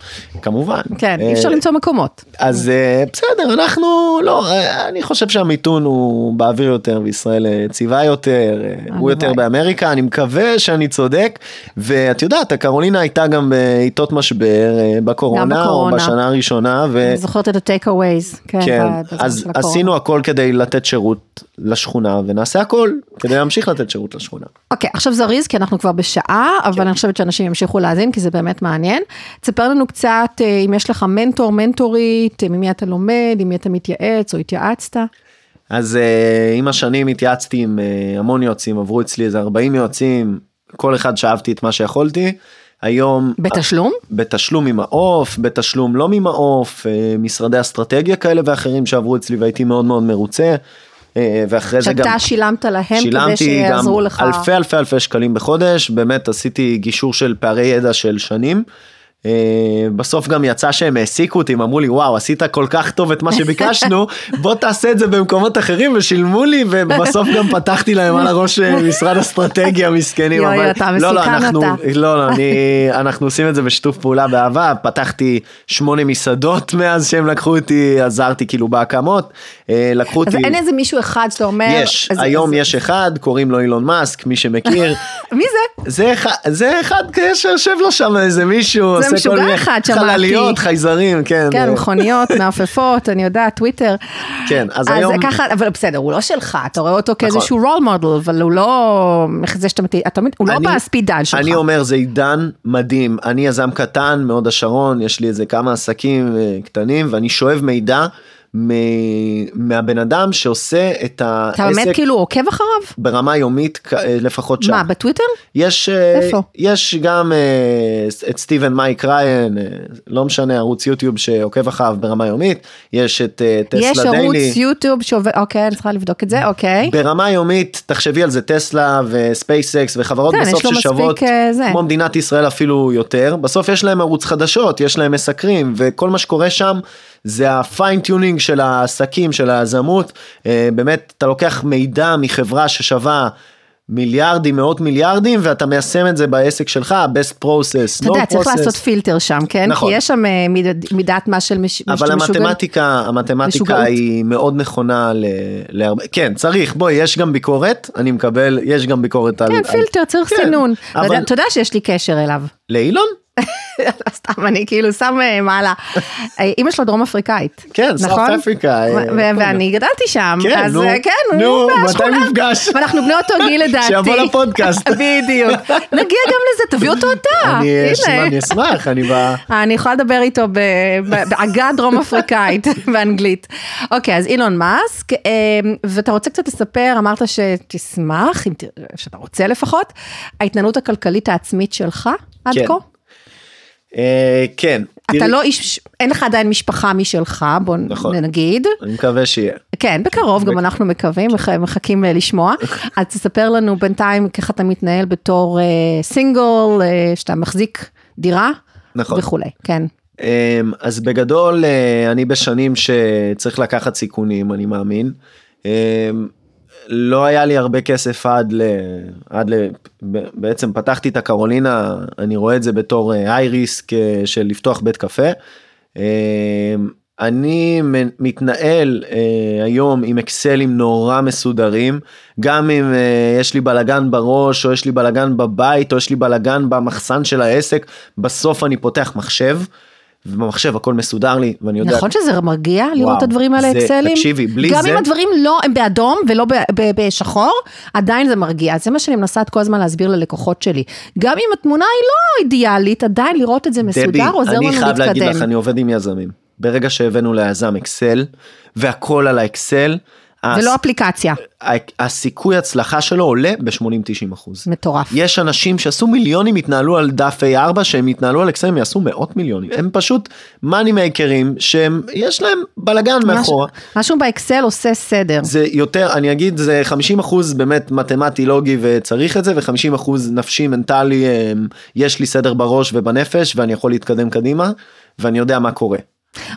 כמובן. כן, אי אפשר למצוא מקומות. אז אה, בסדר, אנחנו, לא, אני חושב שהמיתון הוא באוויר יותר, וישראל יציבה יותר, אה, הוא יותר. באמריקה, אני מקווה שאני צודק, ואת יודעת, הקרולינה הייתה גם בעיתות משבר אה, בקורונה, או בקורונה. בשנה הראשונה, ו... אני זוכרת את aways, כן, כן, אז. עשינו הכל כדי לתת שירות לשכונה, ונעשה הכל כדי להמשיך לתת שירות לשכונה. אוקיי, עכשיו זריז, כי אנחנו כבר בשעה, אבל כן. אני חושבת שאנשים ימשיכו להאזין, כי זה באמת מעניין. תספר לנו קצת אה, אם יש לך מנטור, מנטורית, אה, ממי אתה לומד, עם מי אתה מתייעץ או התייעצת. אז אה, עם השנים התייעצתי עם אה, המון יועצים, עברו אצלי איזה 40 יועצים, כל אחד שאבתי את מה שיכולתי. היום בתשלום? בתשלום ממעוף, בתשלום לא ממעוף, אה, משרדי אסטרטגיה כאלה ואחרים שעברו אצלי והייתי מאוד מאוד מרוצה. ואחרי זה גם שאתה שילמת להם כדי שילמתי גם שיעזרו לך. אלפי אלפי אלפי שקלים בחודש, באמת עשיתי גישור של פערי ידע של שנים. אה, בסוף גם יצא שהם העסיקו אותי, הם אמרו לי וואו עשית כל כך טוב את מה שביקשנו, <laughs> בוא תעשה את זה במקומות אחרים ושילמו לי ובסוף גם פתחתי להם על הראש אה, <laughs> משרד אסטרטגיה מסכנים. יואי, אבל- אתה לא, לא, אנחנו- אתה. לא, לא, אני, <laughs> אנחנו עושים את זה בשיתוף פעולה באהבה, פתחתי שמונה מסעדות מאז שהם לקחו אותי, עזרתי כאילו בהקמות, אה, לקחו אז אותי. אין איזה מישהו אחד שאתה אומר... יש, אז- היום אז- יש אחד, קוראים לו אילון מאסק, מי שמכיר. מי זה? זה אחד, זה אחד שיושב לו שם איזה מישהו, זה עושה משוגע אחד, שמעתי. חלליות, חייזרים, כן. כן, אה, מכוניות, <laughs> מעפפות, אני יודעת, טוויטר. כן, אז אז היום- זה ככה, אבל בסדר, הוא לא שלך, אתה רואה אותו נכון. כאיזשהו רול מודל, אבל הוא לא, זה שאתה, מת- הוא לא אני- בספיד דייל שלך. אני אומר זה עידן מדהים, אני יזם קטן מהוד השרון, יש לי איזה כמה עסקים אה, קטנים ואני שואב מידע מהבן אדם שעושה את אתה העסק באמת כאילו עוקב אחריו? ברמה יומית אה, לפחות שעה. מה, בטוויטר? יש, אה, איפה? יש גם אה, את סטיבן מייק ריין, לא משנה, ערוץ יוטיוב שעוקב אחריו ברמה יומית, יש את אה, יש טסלה ערוץ דיילי. יוטיוב שעובד, אוקיי, אני צריכה לבדוק את זה, אוקיי. ברמה יומית, תחשבי על זה, טסלה וספייסקס וחברות כן, יש בסוף מספיק, ששוות. כמו מדינת ישראל אפילו יותר, בסוף יש להם ערוץ חדשות, יש להם מסקרים, וכל מה שקורה שם זה הפיינטיונינג של העסקים, של היזמות, אה, באמת, אתה לוקח מידע מחברה ששווה מיליארדים, מאות מיליארדים, ואתה מיישם את זה בעסק שלך, best process, אתה יודע, no צריך process. לעשות פילטר שם, כן? נכון. כי יש שם אה, מיד- מידת מה של מש- אבל משוגע- המתמטיקה, המתמטיקה משוגעות. היא מאוד נכונה ל- להרבה, כן צריך, בואי, יש גם ביקורת, אני מקבל, יש גם ביקורת על... כן, על- פילטר, צריך כן, סינון. אבל... אתה יודע שיש לי קשר אליו. לאילון? <laughs> סתם, אני כאילו שם אה, מעלה. אה, אימא שלו דרום אפריקאית. כן, נכון? אפריקה. אה, ו- כן. ואני גדלתי שם. כן, נו, אה, כן, נו, מתי. נפגש? ואנחנו בני אותו גיל <laughs> לדעתי. שיבוא לפודקאסט. <laughs> בדיוק. נגיע גם לזה, תביא אותו אתה. אני אשמח, אני בא... אני יכולה לדבר איתו ב- ב- בעגה דרום אפריקאית באנגלית. אוקיי, אז אילון מאסק, אה, ואתה רוצה קצת לספר, אמרת שתשמח, שאתה רוצה לפחות, ההתנהלות הכלכלית העצמית שלך עד כן. כה? אה, כן. אתה לא איש, אין לך עדיין משפחה משלך, בוא נכון. נגיד. אני מקווה שיהיה. כן, בקרוב, גם אנחנו מקווים, מח- מחכים אה, לשמוע. <laughs> אז תספר לנו בינתיים איך אתה מתנהל בתור סינגל, אה, שאתה מחזיק דירה נכון. וכולי, כן. אמ, אז בגדול אני בשנים שצריך לקחת סיכונים אני מאמין. לא היה לי הרבה כסף עד ל... עד ל... בעצם פתחתי את הקרולינה אני רואה את זה בתור היי ריסק של לפתוח בית קפה. אמ, אני מתנהל אה, היום עם אקסלים נורא מסודרים גם אם אה, יש לי בלגן בראש או יש לי בלגן בבית או יש לי בלגן במחסן של העסק בסוף אני פותח מחשב. ובמחשב הכל מסודר לי ואני יודע נכון שזה מרגיע לראות וואו, את הדברים האלה זה- אקסלים? תקשיבי, בלי גם זה- אם הדברים לא, הם באדום ולא ב- ב- בשחור, עדיין זה מרגיע. זה מה שאני מנסה כל הזמן להסביר ללקוחות שלי. גם אם התמונה היא לא אידיאלית, עדיין לראות את זה דבי, מסודר עוזר לנו אני חייב להגיד לך להתקדם. אני עובד עם יזמים ברגע שהבאנו ליזם אקסל והכל על האקסל. ולא אפליקציה, הסיכוי הצלחה שלו עולה ב-80-90 אחוז. מטורף. יש אנשים שעשו מיליונים התנהלו על דף A4 שהם יתנהלו על אקסל הם יעשו מאות מיליונים הם פשוט מאני מייקרים שהם יש להם בלאגן מאחורה. משהו- משהו באקסל עושה סדר. זה יותר אני אגיד זה 50 אחוז באמת מתמטי לוגי וצריך את זה ו50 אחוז נפשי מנטלי אמ, יש לי סדר בראש ובנפש ואני יכול להתקדם קדימה ואני יודע מה קורה.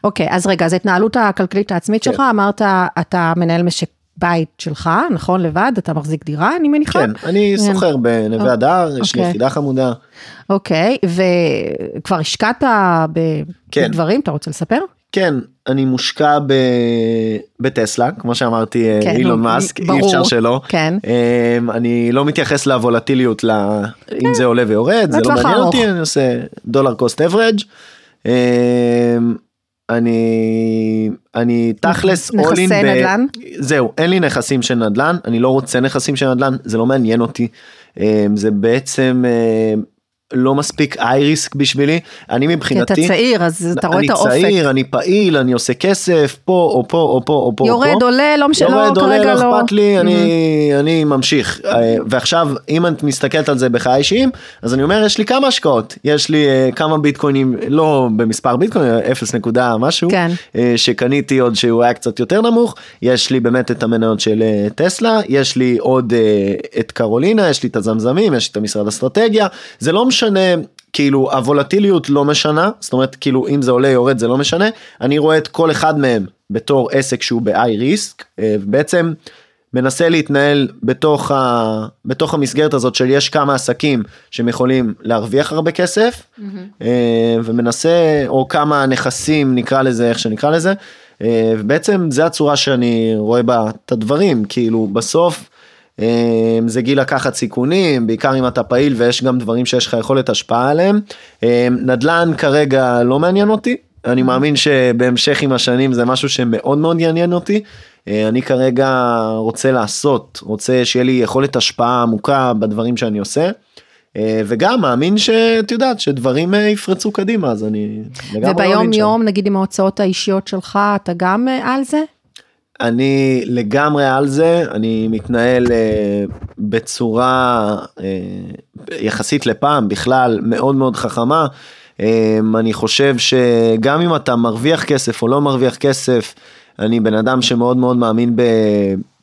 אוקיי, אז רגע, אז ההתנהלות הכלכלית העצמית כן. שלך, אמרת, אתה מנהל משק בית שלך, נכון, לבד, אתה מחזיק דירה, אני מניחה? כן אני כן. סוחר בנווה הדר יש לי אוקיי. יחידה חמודה. אוקיי, וכבר השקעת ב- כן. בדברים, אתה רוצה לספר? כן אני מושקע ב... בטסלה כמו שאמרתי אה, כן, אילון נו, מאסק אי ברור. אפשר שלא. כן. אמ, אני לא מתייחס לוולטיליות ל... אם זה עולה ויורד זה לא מעניין. אותי אני עושה דולר קוסט אברג'. אני אני תכלס נכסי נדל"ן? זהו אין לי נכסים של נדל"ן אני לא רוצה נכסים של נדל"ן זה לא מעניין אותי אמ, זה בעצם אמ, לא מספיק אייריסק בשבילי אני כי אתה מבחינתי צעיר, אז אתה רואה את אני האופק. צעיר אני פעיל אני עושה כסף פה או פה או פה או פה יורד. עולה, לא משנה, יורד, לא, עולה, כרגע לא לא. אכפת לי, אני, אני ממשיך. אה, ועכשיו, אם את מסתכלת על זה בחיי אישיים, אז אני אומר, יש לי כמה השקעות. יש לי אה, כמה ביטקוינים, לא במספר ביטקוין, 0 נקודה משהו, כן. אה, שקניתי עוד שהוא היה קצת יותר נמוך. יש לי באמת את המניות של אה, טסלה, יש לי עוד אה, את קרולינה, יש לי את הזמזמים, יש לי את המשרד אסטרטגיה. זה לא משנה. כאילו הוולטיליות לא משנה, זאת אומרת כאילו אם זה עולה יורד זה לא משנה, אני רואה את כל אחד מהם בתור עסק שהוא ב-i risk, אה, בעצם מנסה להתנהל בתוך, ה, בתוך המסגרת הזאת של יש כמה עסקים שהם יכולים להרוויח הרבה כסף, mm-hmm. ומנסה, או כמה נכסים נקרא לזה איך שנקרא לזה, אה, ובעצם זה הצורה שאני רואה בה את הדברים, כאילו בסוף זה גיל לקחת סיכונים, בעיקר אם אתה פעיל ויש גם דברים שיש לך יכולת השפעה עליהם. נדל"ן כרגע לא מעניין אותי, אני מאמין שבהמשך עם השנים זה משהו שמאוד מאוד יעניין אותי. אני כרגע רוצה לעשות, רוצה שיהיה לי יכולת השפעה עמוקה בדברים שאני עושה. וגם מאמין שאת יודעת שדברים יפרצו קדימה אז אני לגמרי וביום יום נגיד עם ההוצאות האישיות שלך אתה גם על זה? אני לגמרי על זה, אני מתנהל אה, בצורה אה, יחסית לפעם בכלל מאוד מאוד חכמה. אה, אני חושב שגם אם אתה מרוויח כסף או לא מרוויח כסף, אני בן אדם שמאוד מאוד מאמין ב...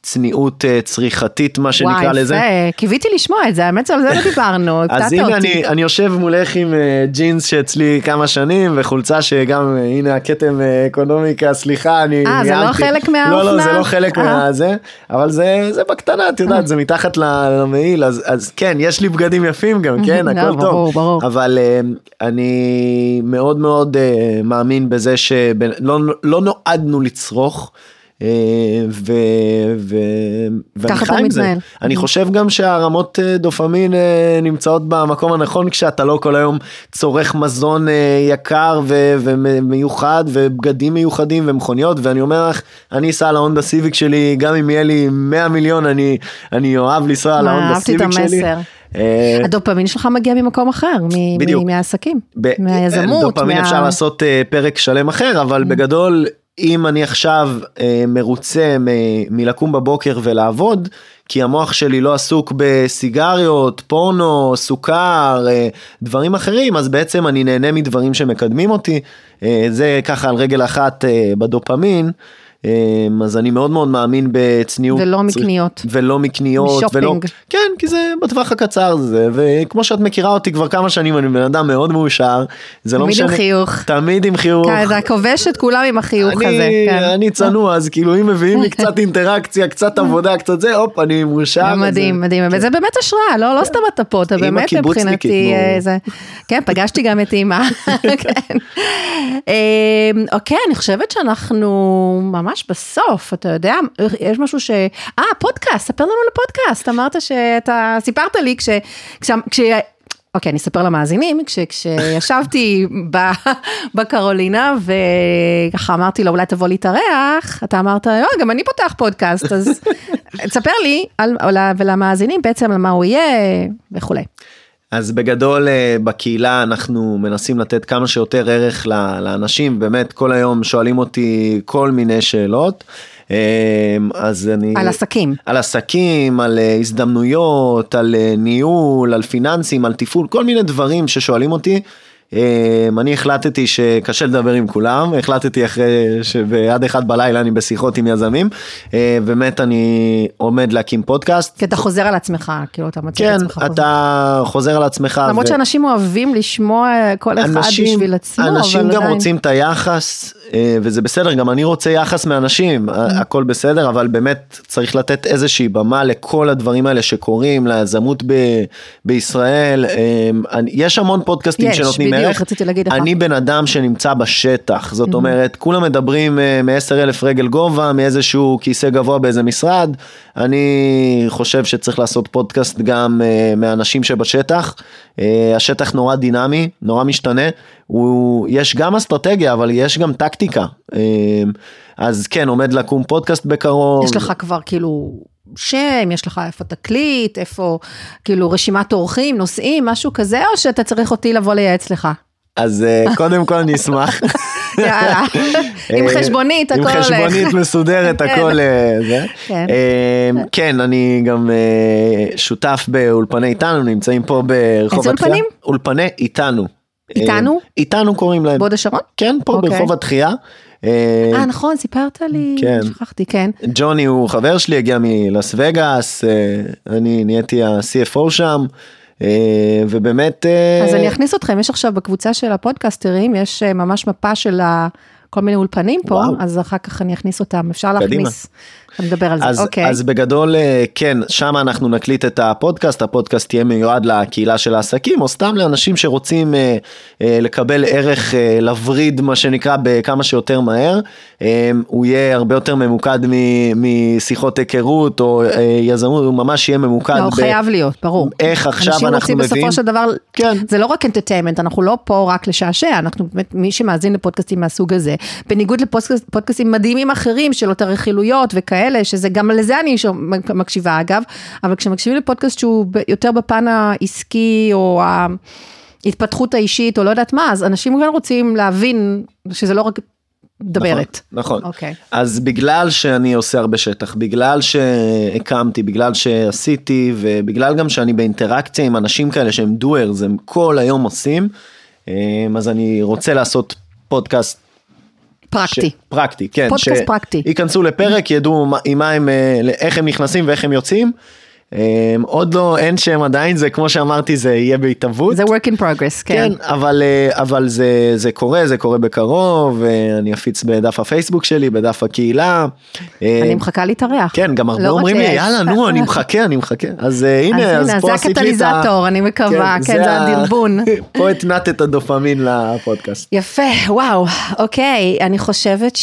צניעות אה, צריכתית מה שנקרא וואי, לזה. וואי, קיוויתי לשמוע את זה, האמת שעל זה לא דיברנו, <laughs> אז הנה אני, אני יושב מולך עם uh, ג'ינס שאצלי כמה שנים וחולצה שגם uh, הנה הכתם uh, אקונומיקה סליחה אני אה זה לא חלק מהאופנה? לא לא זה לא חלק מהזה אבל זה זה בקטנה את יודעת זה מתחת למעיל אז אז כן יש לי בגדים יפים גם <laughs> כן לא, הכל ברור, טוב ברור. אבל uh, אני מאוד מאוד uh, מאמין בזה שלא לא נועדנו לצרוך. אה. ואני חי עם זה. אני חושב גם שהרמות אה, דופמין אה, נמצאות במקום הנכון כשאתה לא כל היום צורך מזון יקר. ומיוחד ובגדים מיוחדים ומכוניות ואני אומר לך אני אסע על ההונדה סיביק שלי גם אם יהיה לי 100 מיליון אני אני אוהב לנסוע על ההונדה סיביק שלי. הדופמין שלך מגיע ממקום אחר, מהעסקים, מהיזמות. דופמין אפשר לעשות פרק שלם אחר, אבל בגדול, אם אני עכשיו אה, מרוצה מ- מלקום בבוקר ולעבוד, כי המוח שלי לא עסוק בסיגריות, פורנו, סוכר, אה, דברים אחרים, אז בעצם אני נהנה מדברים שמקדמים אותי. אה, זה ככה על רגל אחת אה, בדופמין. אה, אז אני מאוד מאוד מאמין בצניעות. ולא מקניות. ולא מקניות. ולא, משופינג. כן, כי זה בטווח הקצר זה, וכמו שאת מכירה אותי כבר כמה שנים, אני בן אדם מאוד מאושר. זה לא תמיד משנה. עם חיוך. תמיד עם חיוך. כן, אתה כובש את כולם עם החיוך אני, הזה. כן. אני צנוע, אז כאילו אם מביאים לי קצת <laughs> אינטראקציה, קצת עבודה, קצת זה, הופ, אני מאושר. מדהים, מדהים, וזה באמת השראה, לא לא סתם אתה פה, אתה באמת מבחינתי. אה, זה, כן, פגשתי גם את אימא, <laughs> כן. <laughs> אה, אוקיי, אני חושבת שאנחנו ממש בסוף, אתה יודע, יש משהו ש... אה, פודקאסט, ספר לנו על הפודקאסט, אמרת שאתה, סיפרת לי כש... כש... כש... אוקיי, אני אספר למאזינים, כש, כשישבתי <laughs> ב, בקרולינה וככה אמרתי לו, אולי תבוא להתארח, אתה אמרת, לא, גם אני פותח פודקאסט, אז <laughs> תספר לי על, ולמאזינים בעצם על מה הוא יהיה וכולי. אז בגדול אה, בקהילה אנחנו מנסים לתת כמה שיותר ערך לאנשים, באמת כל היום שואלים אותי כל מיני שאלות. אה, אז אני... על עסקים. על עסקים, על אה, הזדמנויות, על אה, ניהול, על פיננסים, על תפעול, כל מיני דברים ששואלים אותי. אה, אני החלטתי שקשה לדבר עם כולם, החלטתי אחרי שעד אחד בלילה אני בשיחות עם יזמים, אה, באמת אני עומד להקים פודקאסט. כי אתה חוזר על עצמך, כאילו אתה מציג כן, את עצמך. חוזר. אתה חוזר על עצמך. למרות ו- שאנשים אוהבים לשמוע כל אחד אנשים, בשביל עצמו, אבל אנשים גם עדיין. רוצים את היחס אה, וזה בסדר גם אני רוצה יחס מאנשים. ה- הכל בסדר אבל באמת צריך לתת איזושהי במה לכל הדברים האלה שקורים ליזמות ב- בישראל יש המון פודקאסטים יש, שנותנים בדיוק, רציתי להגיד לך. אני בן אדם שנמצא בשטח. זאת אומרת כולם מדברים אה, מ-10 אלף רגל גובה מאיזשהו כיסא גבוה באיזה משרד. אני חושב שצריך לעשות פודקאסט גם אה, מהאנשים שבשטח. אה, השטח נורא דינמי נורא משתנה. הוא יש גם אסטרטגיה אבל יש גם טקטיקה. אז כן עומד לקום פודקאסט בקרוב. יש לך כבר כאילו שם, יש לך איפה תקליט, איפה כאילו רשימת אורחים, נושאים, משהו כזה, או שאתה צריך אותי לבוא לייעץ לך? אז אה, <laughs> קודם כל אני אשמח. יאללה, <laughs> עם אה, חשבונית, הכל עם הולך. חשבונית מסודרת, <laughs> כן. הכל אה, זה. כן. כן, אני גם שותף באולפני איתנו, נמצאים פה ברחוב איזה התחייה. אולפנים? אולפני איתנו. איתנו? איתנו קוראים להם. בהוד השרון? כן, פה אוקיי. ברחוב התחייה. אה, אה, נכון, סיפרת לי, כן. שכחתי, כן. ג'וני הוא חבר שלי, הגיע מלאס וגאס, אה, אני נהייתי ה-CFO שם. אה, ובאמת... אה, אז אני אכניס אתכם, יש עכשיו בקבוצה של הפודקאסטרים, יש אה, ממש מפה של ה- כל מיני אולפנים פה, וואו. אז אחר כך אני אכניס אותם, אפשר קדימה. להכניס, נדבר על זה, אז, אוקיי. אז בגדול אה, כן שם אנחנו נקליט את הפודקאסט הפודקאסט יהיה מיועד לקהילה של העסקים או סתם לאנשים שרוצים אה, אה, לקבל ערך אה, לווריד מה שנקרא בכמה שיותר מהר אה, הוא יהיה הרבה יותר ממוקד מ- משיחות היכרות או אה, יזמות הוא ממש יהיה ממוקד לא, הוא חייב להיות, ברור. איך עכשיו אנשים אנחנו רוצים מביאים בסופו של דבר, כן. זה לא רק אנטרטיימנט, אנחנו לא פה רק לשעשע, אנחנו באמת, מי שמאזין לפודקאסטים מהסוג הזה, בניגוד לפודקאסטים מדהימים אחרים של יותר רכילויות וכאלה, שזה גם לזה אני מקשיבה אגב, אבל כשמקשיבים לפודקאסט שהוא יותר בפן העסקי או ההתפתחות האישית או לא יודעת מה, אז אנשים גם רוצים להבין שזה לא רק מדברת. נכון. אוקיי. אז בגלל שאני עושה הרבה שטח, בגלל שהקמתי, בגלל שעשיתי, ובגלל גם שאני באינטראקציה עם אנשים כאלה שהם דוארס, הם כל היום עושים, אמ, אז אני רוצה לעשות פודקאסט פרקטי. ש... פרקטי, כן. פודקאסט פרקטי. ייכנסו לפרק, ידעו מה- עם מה הם, אה, איך הם נכנסים ואיך הם יוצאים. אמ, עוד לא, אין שם עדיין, זה כמו שאמרתי, זה יהיה בהתהוות. זה work in progress, כן. כן, אבל, אה, אבל זה, זה קורה, זה קורה בקרוב, אה, אני אפיץ בדף הפייסבוק שלי, בדף הקהילה. אה, אני מחכה להתארח. כן, גם הרבה לא אומרים לי. יאללה, נו, אני מחכה, אני מחכה. אז הנה, אז הנה, פה זה עשית לי את ה... אני מקווה, כן, זה ה- הדרבון. <laughs> פה התנעת את הדופמין לפודקאסט. יפה, וואו, אוקיי, אני חושבת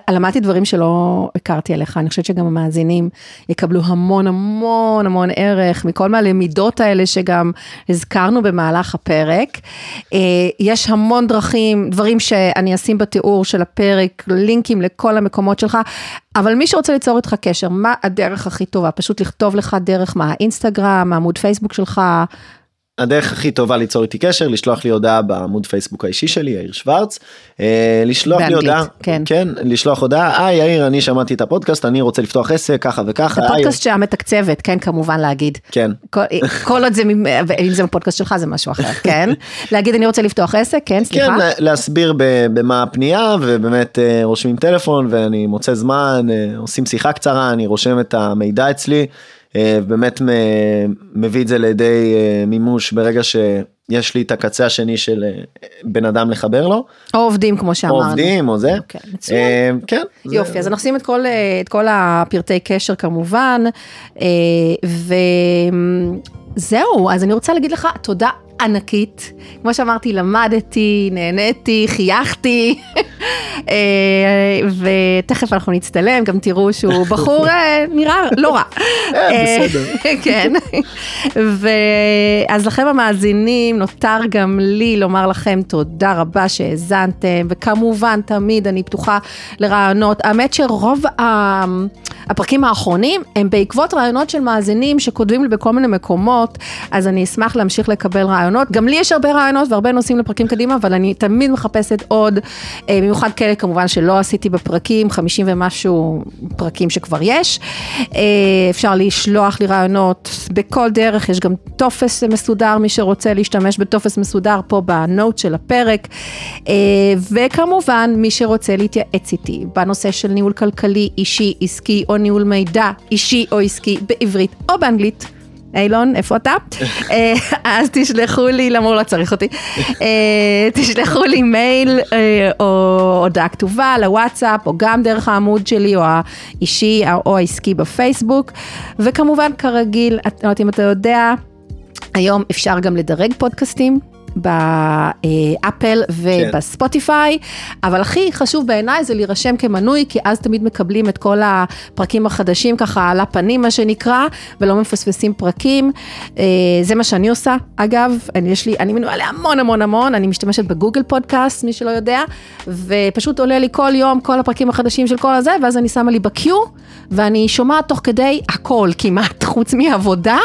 שלמדתי דברים שלא הכרתי עליך, אני חושבת שגם המאזינים יקבלו המון המון המון ערך מכל מהלמידות האלה שגם הזכרנו במהלך הפרק. אה, יש המון דרכים, דברים שאני אשים בתיאור של הפרק, לינקים לכל המקומות שלך, אבל מי שרוצה ליצור איתך קשר, מה הדרך הכי טובה? פשוט לכתוב לך דרך מה, האינסטגרם, העמוד פייסבוק שלך, הדרך הכי טובה ליצור איתי קשר, לשלוח לי הודעה בעמוד פייסבוק האישי שלי, יאיר שוורץ. אה, לשלוח לי באנגלית, הודעה, כן. כן, לשלוח הודעה, היי יאיר, אני שמעתי את הפודקאסט, אני רוצה לפתוח עסק, ככה וככה. היי, הפודקאסט שהמתקצבת, כן, כמובן להגיד. כן. כל, כל עוד זה, אם זה בפודקאסט שלך זה משהו אחר, <laughs> כן? להגיד אני רוצה לפתוח עסק, כן, סליחה? כן, לה- להסביר במה הפנייה, ובאמת אה, רושמים טלפון, ואני מוצא זמן, אה, עושים שיחה קצרה, אני רושם את המידע אצלי, אה, ובאמת מ- מביא את זה לידי אה, מימוש ברגע שיש לי את הקצה השני של אה, בן אדם לחבר לו, או עובדים כמו או שאמרנו. עובדים או זה. אוקיי, מצוין. כן. זה- יופי, אז אנחנו נשים את כל, את כל הפרטי קשר כמובן, וזהו, אז אני רוצה להגיד לך תודה ענקית, כמו שאמרתי, למדתי, נהניתי, חייכתי, אה, ותכף אנחנו נצטלם, גם תראו שהוא <laughs> בחור אה, נראה לא רע. <laughs> אה, בסדר. <laughs> כן, ואז לכם המאזינים, נותר גם לי לומר לכם תודה רבה שהאזנתם, וכמובן תמיד אני פתוחה לרעיונות. האמת שרוב הפרקים האחרונים הם בעקבות רעיונות של מאזינים שכותבים לי בכל מיני מקומות, אז אני אשמח להמשיך לקבל רעיונות. גם לי יש הרבה רעיונות והרבה נושאים לפרקים קדימה, אבל אני תמיד מחפשת עוד, אה, במיוחד כאלה כמובן שלא עשיתי בפרקים, 50 ומשהו פרקים שכבר יש. אה, אפשר לשלוח לי רעיונות בכל דרך, יש גם טופס מסודר, מי שרוצה להשתמש בטופס מסודר פה בנוט של הפרק. אה, וכמובן, מי שרוצה להתייעץ איתי בנושא של ניהול כלכלי, אישי, עסקי או ניהול מידע אישי או עסקי בעברית או באנגלית. אילון, איפה אתה? <laughs> אה, אז תשלחו לי, למה הוא לא צריך אותי? <laughs> אה, תשלחו לי מייל אה, או הודעה כתובה לוואטסאפ, או גם דרך העמוד שלי, או האישי או העסקי בפייסבוק. וכמובן, כרגיל, את- לא יודעת אם אתה יודע, היום אפשר גם לדרג פודקאסטים. באפל ובספוטיפיי, אבל הכי חשוב בעיניי זה להירשם כמנוי, כי אז תמיד מקבלים את כל הפרקים החדשים ככה על הפנים מה שנקרא, ולא מפספסים פרקים. אה, זה מה שאני עושה, אגב, אני, יש לי, אני מנויה להמון המון המון, אני משתמשת בגוגל פודקאסט, מי שלא יודע, ופשוט עולה לי כל יום כל הפרקים החדשים של כל הזה, ואז אני שמה לי בקיו, ואני שומעת תוך כדי הכל כמעט, חוץ מעבודה.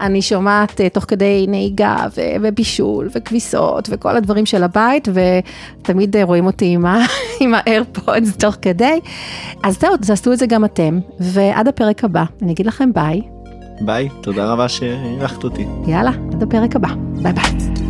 אני שומעת אה, תוך כדי נהיגה ובישול וכביסות וכל הדברים של הבית, ותמיד אה, רואים אותי עם האיירפודס <laughs> תוך כדי. אז זהו, תעשו את זה גם אתם, ועד הפרק הבא, אני אגיד לכם ביי, ביי, תודה רבה שאירחת אותי. יאללה, עד הפרק הבא, ביי ביי.